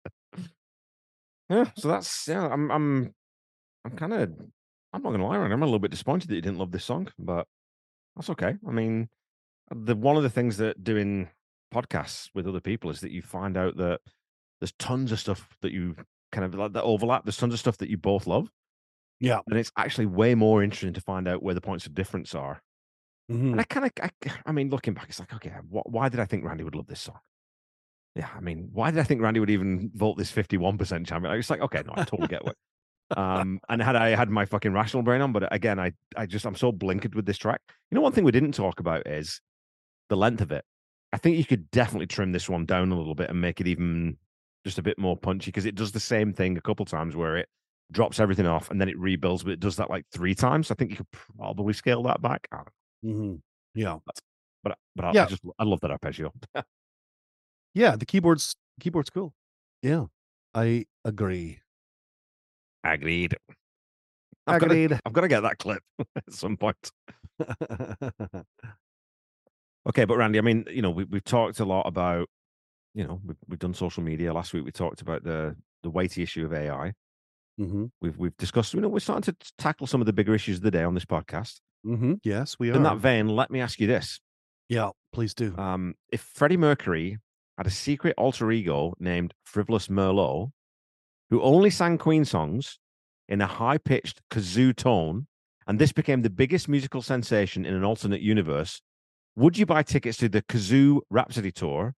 Yeah, so that's yeah. I'm I'm I'm kind of I'm not gonna lie, Randy, I'm a little bit disappointed that you didn't love this song, but that's okay. I mean, the one of the things that doing podcasts with other people is that you find out that there's tons of stuff that you kind of like that overlap. There's tons of stuff that you both love, Yeah. and it's actually way more interesting to find out where the points of difference are. Mhm. And I kind of, I, I mean, looking back, it's like, okay, wh- why did I think Randy would love this song? Yeah, I mean, why did I think Randy would even vote this 51% champion? Like, It's like, okay, no, I totally get what. Um, and had I had my fucking rational brain on, but again, I, I just, I'm so blinkered with this track. You know, one thing we didn't talk about is the length of it. I think you could definitely trim this one down a little bit and make it even just a bit more punchy because it does the same thing a couple times where it drops everything off and then it rebuilds, but it does that like three times. I think you could probably scale that back. I. Mhm. Yeah, But but I, I Yeah. just I love that arpeggio. yeah. The keyboard's keyboard's cool. Yeah, I agree. Agreed. I've got to, Agreed. I've got to get that clip at some point. Okay, but Randy, I mean, you know, we we've talked a lot about, you know, we've, we've done social media. Last week we talked about the the weighty issue of AI. hmm We've we've discussed, you know, we're starting to tackle some of the bigger issues of the day on this podcast. hmm Yes, we are. In that vein, let me ask you this: yeah, please do. um, if Freddie Mercury had a secret alter ego named Frivolous Merlot, who only sang Queen songs in a high pitched kazoo tone, and this became the biggest musical sensation in an alternate universe, would you buy tickets to the Kazoo Rhapsody tour?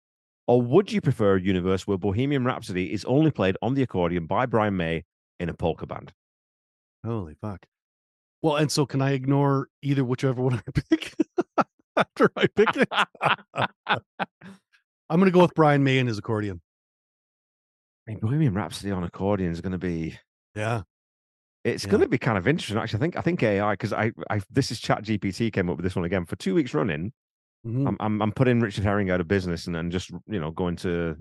Or would you prefer a universe where Bohemian Rhapsody is only played on the accordion by Brian May in a polka band? Holy fuck. Well, and so can I ignore either whichever one I pick after I pick it? I'm gonna go with Brian May and his accordion. I mean, Bohemian Rhapsody on accordion is going to be. Yeah. It's Yeah. going to be kind of interesting, actually. I think. I think AI because I, I. This is Chat GPT came up with this one again for two weeks running. Mhm. I'm, I'm, I'm putting Richard Herring out of business and then just you know going to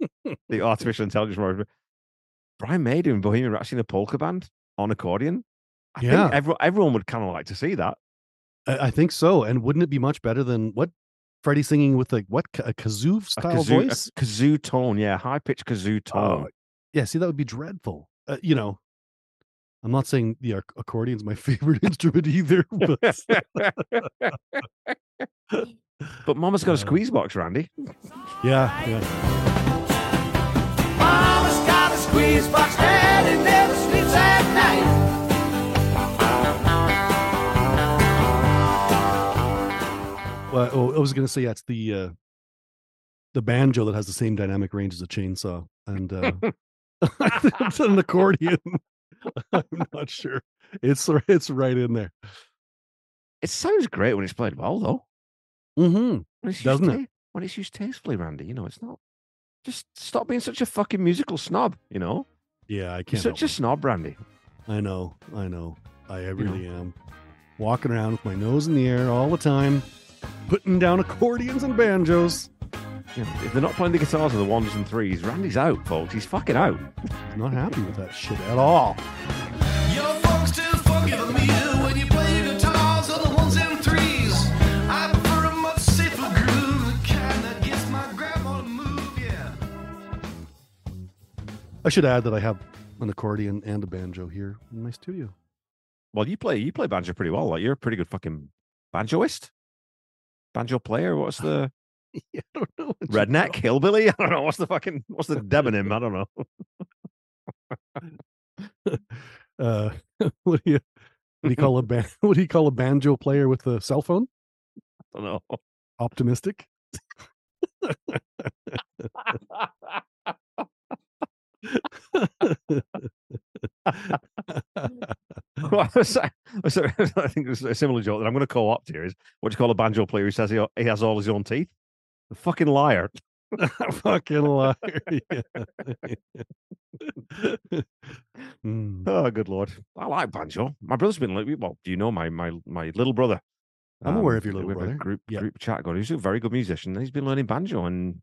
the artificial intelligence. World. Brian May doing Bohemian Rhapsody in a polka band on accordion. I Yeah. think everyone, everyone would kind of like to see that. I, I think so. And wouldn't it be much better than what Freddie singing with like what a kazoo A style kazoo, a voice? kazoo tone, yeah, high pitched kazoo tone. Oh, yeah, see, that would be dreadful. Uh, you know, I'm not saying the ac- accordion's my favorite instrument either, but but Mama's got a squeeze box, Randy. yeah, yeah. Mama's got a squeeze box and it never sleeps at night. Well, oh, I was gonna say yeah, it's the uh, the banjo that has the same dynamic range as a chainsaw, and uh, it's an accordion. I'm not sure. It's it's right in there. It sounds great when it's played well, though. Mm-hmm. When it's used Doesn't it? ta- When it's used tastefully, Randy. You know, it's not. Just stop being such a fucking musical snob. You know, Yeah, I you're can't. such a snob, Randy. I know, I know. I, I know. really am. Walking around with my nose in the air all the time, putting down accordions and banjos. You know, if they're not playing the guitars and the ones and threes, Randy's out, folks. He's fucking out. He's not happy with that shit at all. I should add that I have an accordion and a banjo here in my studio. Well, you play you play banjo pretty well. Like you're a pretty good fucking banjoist, banjo player. What's the Yeah, I don't know. redneck hillbilly? I don't know. What's the fucking what's the demonym? I don't know. Uh, what do you what do you call a ban- what do you call a banjo player with a cell phone? I don't know. Optimistic. Well, so- I think it's a similar joke that I'm going to co-opt here is what you call a banjo player who says he, he has all his own teeth? A fucking liar. Fucking liar. Mm. Oh, good lord! I like banjo. My brother's been like, well, do you know my my my little brother? I'm aware of your little brother. Group Yeah. group chat going. He's a very good musician. He's been learning banjo and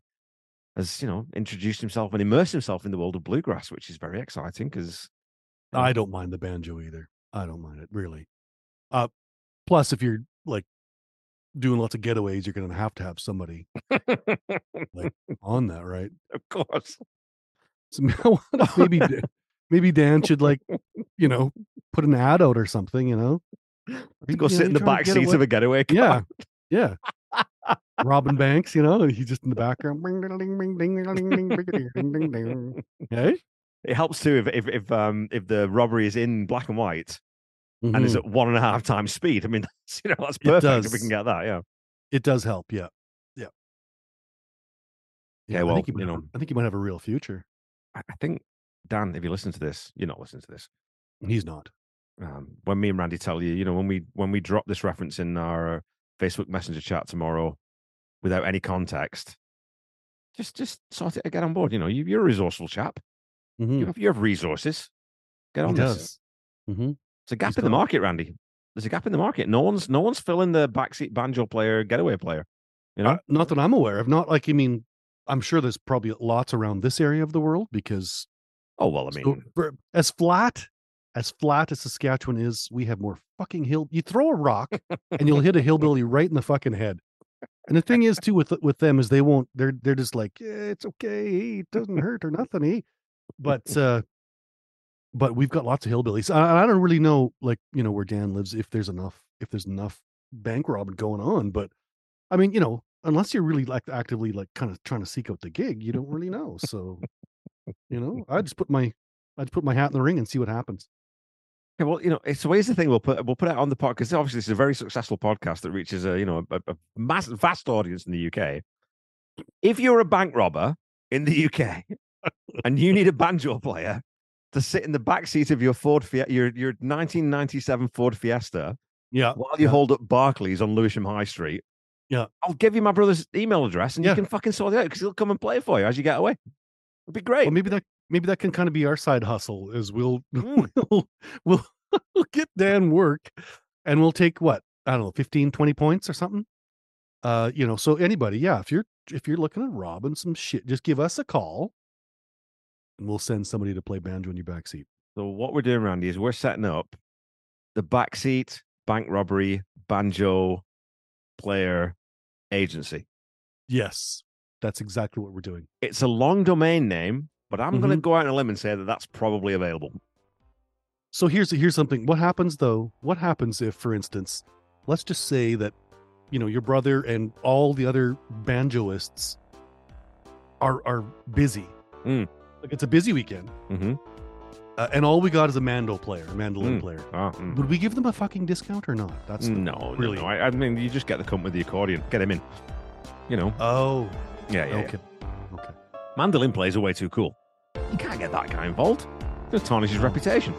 has you know introduced himself and immersed himself in the world of bluegrass, which is very exciting because I don't mind the banjo either. I don't mind it really. Uh, plus, if you're like doing lots of getaways, you're gonna have to have somebody like on that, right? of course. So I wonder if maybe maybe Dan should like, you know, put an ad out or something. You know, To go You sit know, in the back get seat away- of a getaway car. Yeah, yeah. Robin Banks, you know, he's just in the background. Hey, It helps too if if if um if the robbery is in black and white and is at one and a half times speed. I mean, that's you know that's perfect if we can get that. Yeah. it does help. Yeah, yeah. Yeah, I well, think he you have know- a- I think he might have a real future. I I think Dan, if you listen to this, you're not listening to this. He's not. um, when me and Randy tell you, you know, when we when we drop this reference in our uh, Facebook Messenger chat tomorrow, without any context, just just sort it, get on board. You know, you, you're a resourceful chap. Mhm. You have you have resources. Get He on this. does. hmm It's a gap He's in the market, Randy. There's a gap in the market. No one's no one's filling the backseat banjo player, getaway player. You know, Uh, not that I'm aware of. Not like I mean, I'm sure there's probably lots around this area of the world because oh well, I so mean, for- as flat as flat as Saskatchewan is, we have more fucking hill. You throw a rock and you'll hit a hillbilly right in the fucking head. And the thing is too with with them is they won't. They're they're just like yeah, it's okay. It doesn't hurt or nothing. Eh? But uh but we've got lots of hillbillies. I, I don't really know like you know where Dan lives if there's enough if there's enough bank robbing going on. But I mean you know unless you're really like actively like kind of trying to seek out the gig, you don't really know. So you know I just put my I just put my hat in the ring and see what happens. Okay, well, you know, it's here's the thing. We'll put we'll put it on the podcast because obviously this is a very successful podcast that reaches a you know a, a mass, vast audience in the UK. If you're a bank robber in the UK and you need a banjo player to sit in the back seat of your Ford Fiesta, your your 1997 Ford Fiesta, Yeah. while you hold up Barclays on Lewisham High Street, Yeah. I'll give you my brother's email address and Yeah. you can fucking sort it out because he'll come and play for you as you get away. It'd be great. Well, maybe that maybe that can kind of be our side hustle is we'll Mm. we'll, we'll we'll get Dan work and we'll take what? I don't know, 15, 20 points or something. Uh, you know, so anybody, yeah, if you're if you're looking at robbing some shit, just give us a call and we'll send somebody to play banjo in your back seat. So what we're doing, Randy, is we're setting up the backseat bank robbery banjo player agency. Yes. That's exactly what we're doing. It's a long domain name, but I'm going to go out on a limb and say that that's probably available. So here's here's something. What happens though? What happens if, for instance, let's just say that you know your brother and all the other banjoists are are busy. Mm. Like it's a busy weekend, Mm-hmm. uh, and all we got is a mando player, a mandolin Mm. player. Ah, mm. Would we give them a fucking discount or not? That's no, really. really. No, I, I mean, you just get the cunt with the accordion, get him in. You know, Oh, yeah, yeah. yeah. okay, okay. Mandolin players are way too cool. You can't get that guy involved. It tarnish his reputation.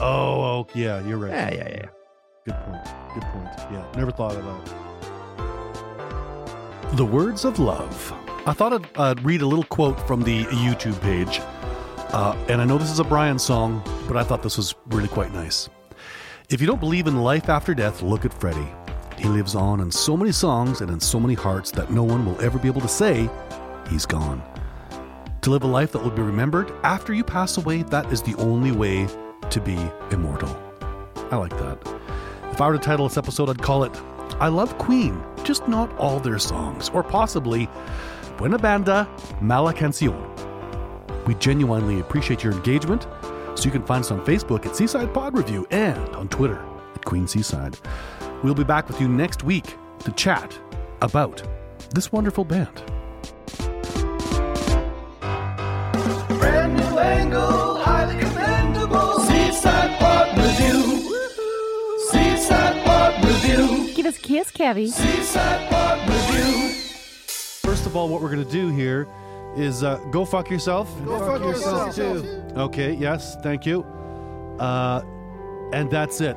Oh, oh, yeah, you're right. Yeah, yeah, yeah. Good point. Good point. Yeah, never thought of that. The words of love. I thought I'd uh, read a little quote from the YouTube page. Uh, and I know this is a Brian song, but I thought this was really quite nice. If you don't believe in life after death, look at Freddie. He lives on in so many songs and in so many hearts that no one will ever be able to say he's gone. To live a life that will be remembered after you pass away, that is the only way to be immortal. I like that. If I were to title this episode, I'd call it I Love Queen, just not all their songs, or possibly Buena Banda, Mala Canción. We genuinely appreciate your engagement, so you can find us on Facebook at Seaside Pod Review and on Twitter at Queen Seaside. We'll be back with you next week to chat about this wonderful band. Angle, highly commendable. Seaside Pod Review. Seaside Pod Review. Give us a kiss, Kevy. Seaside Pod Review. First of all, what we're going to do here is uh, go fuck yourself. Go fuck yourself, too. Okay, yes, thank you. Uh, and that's it.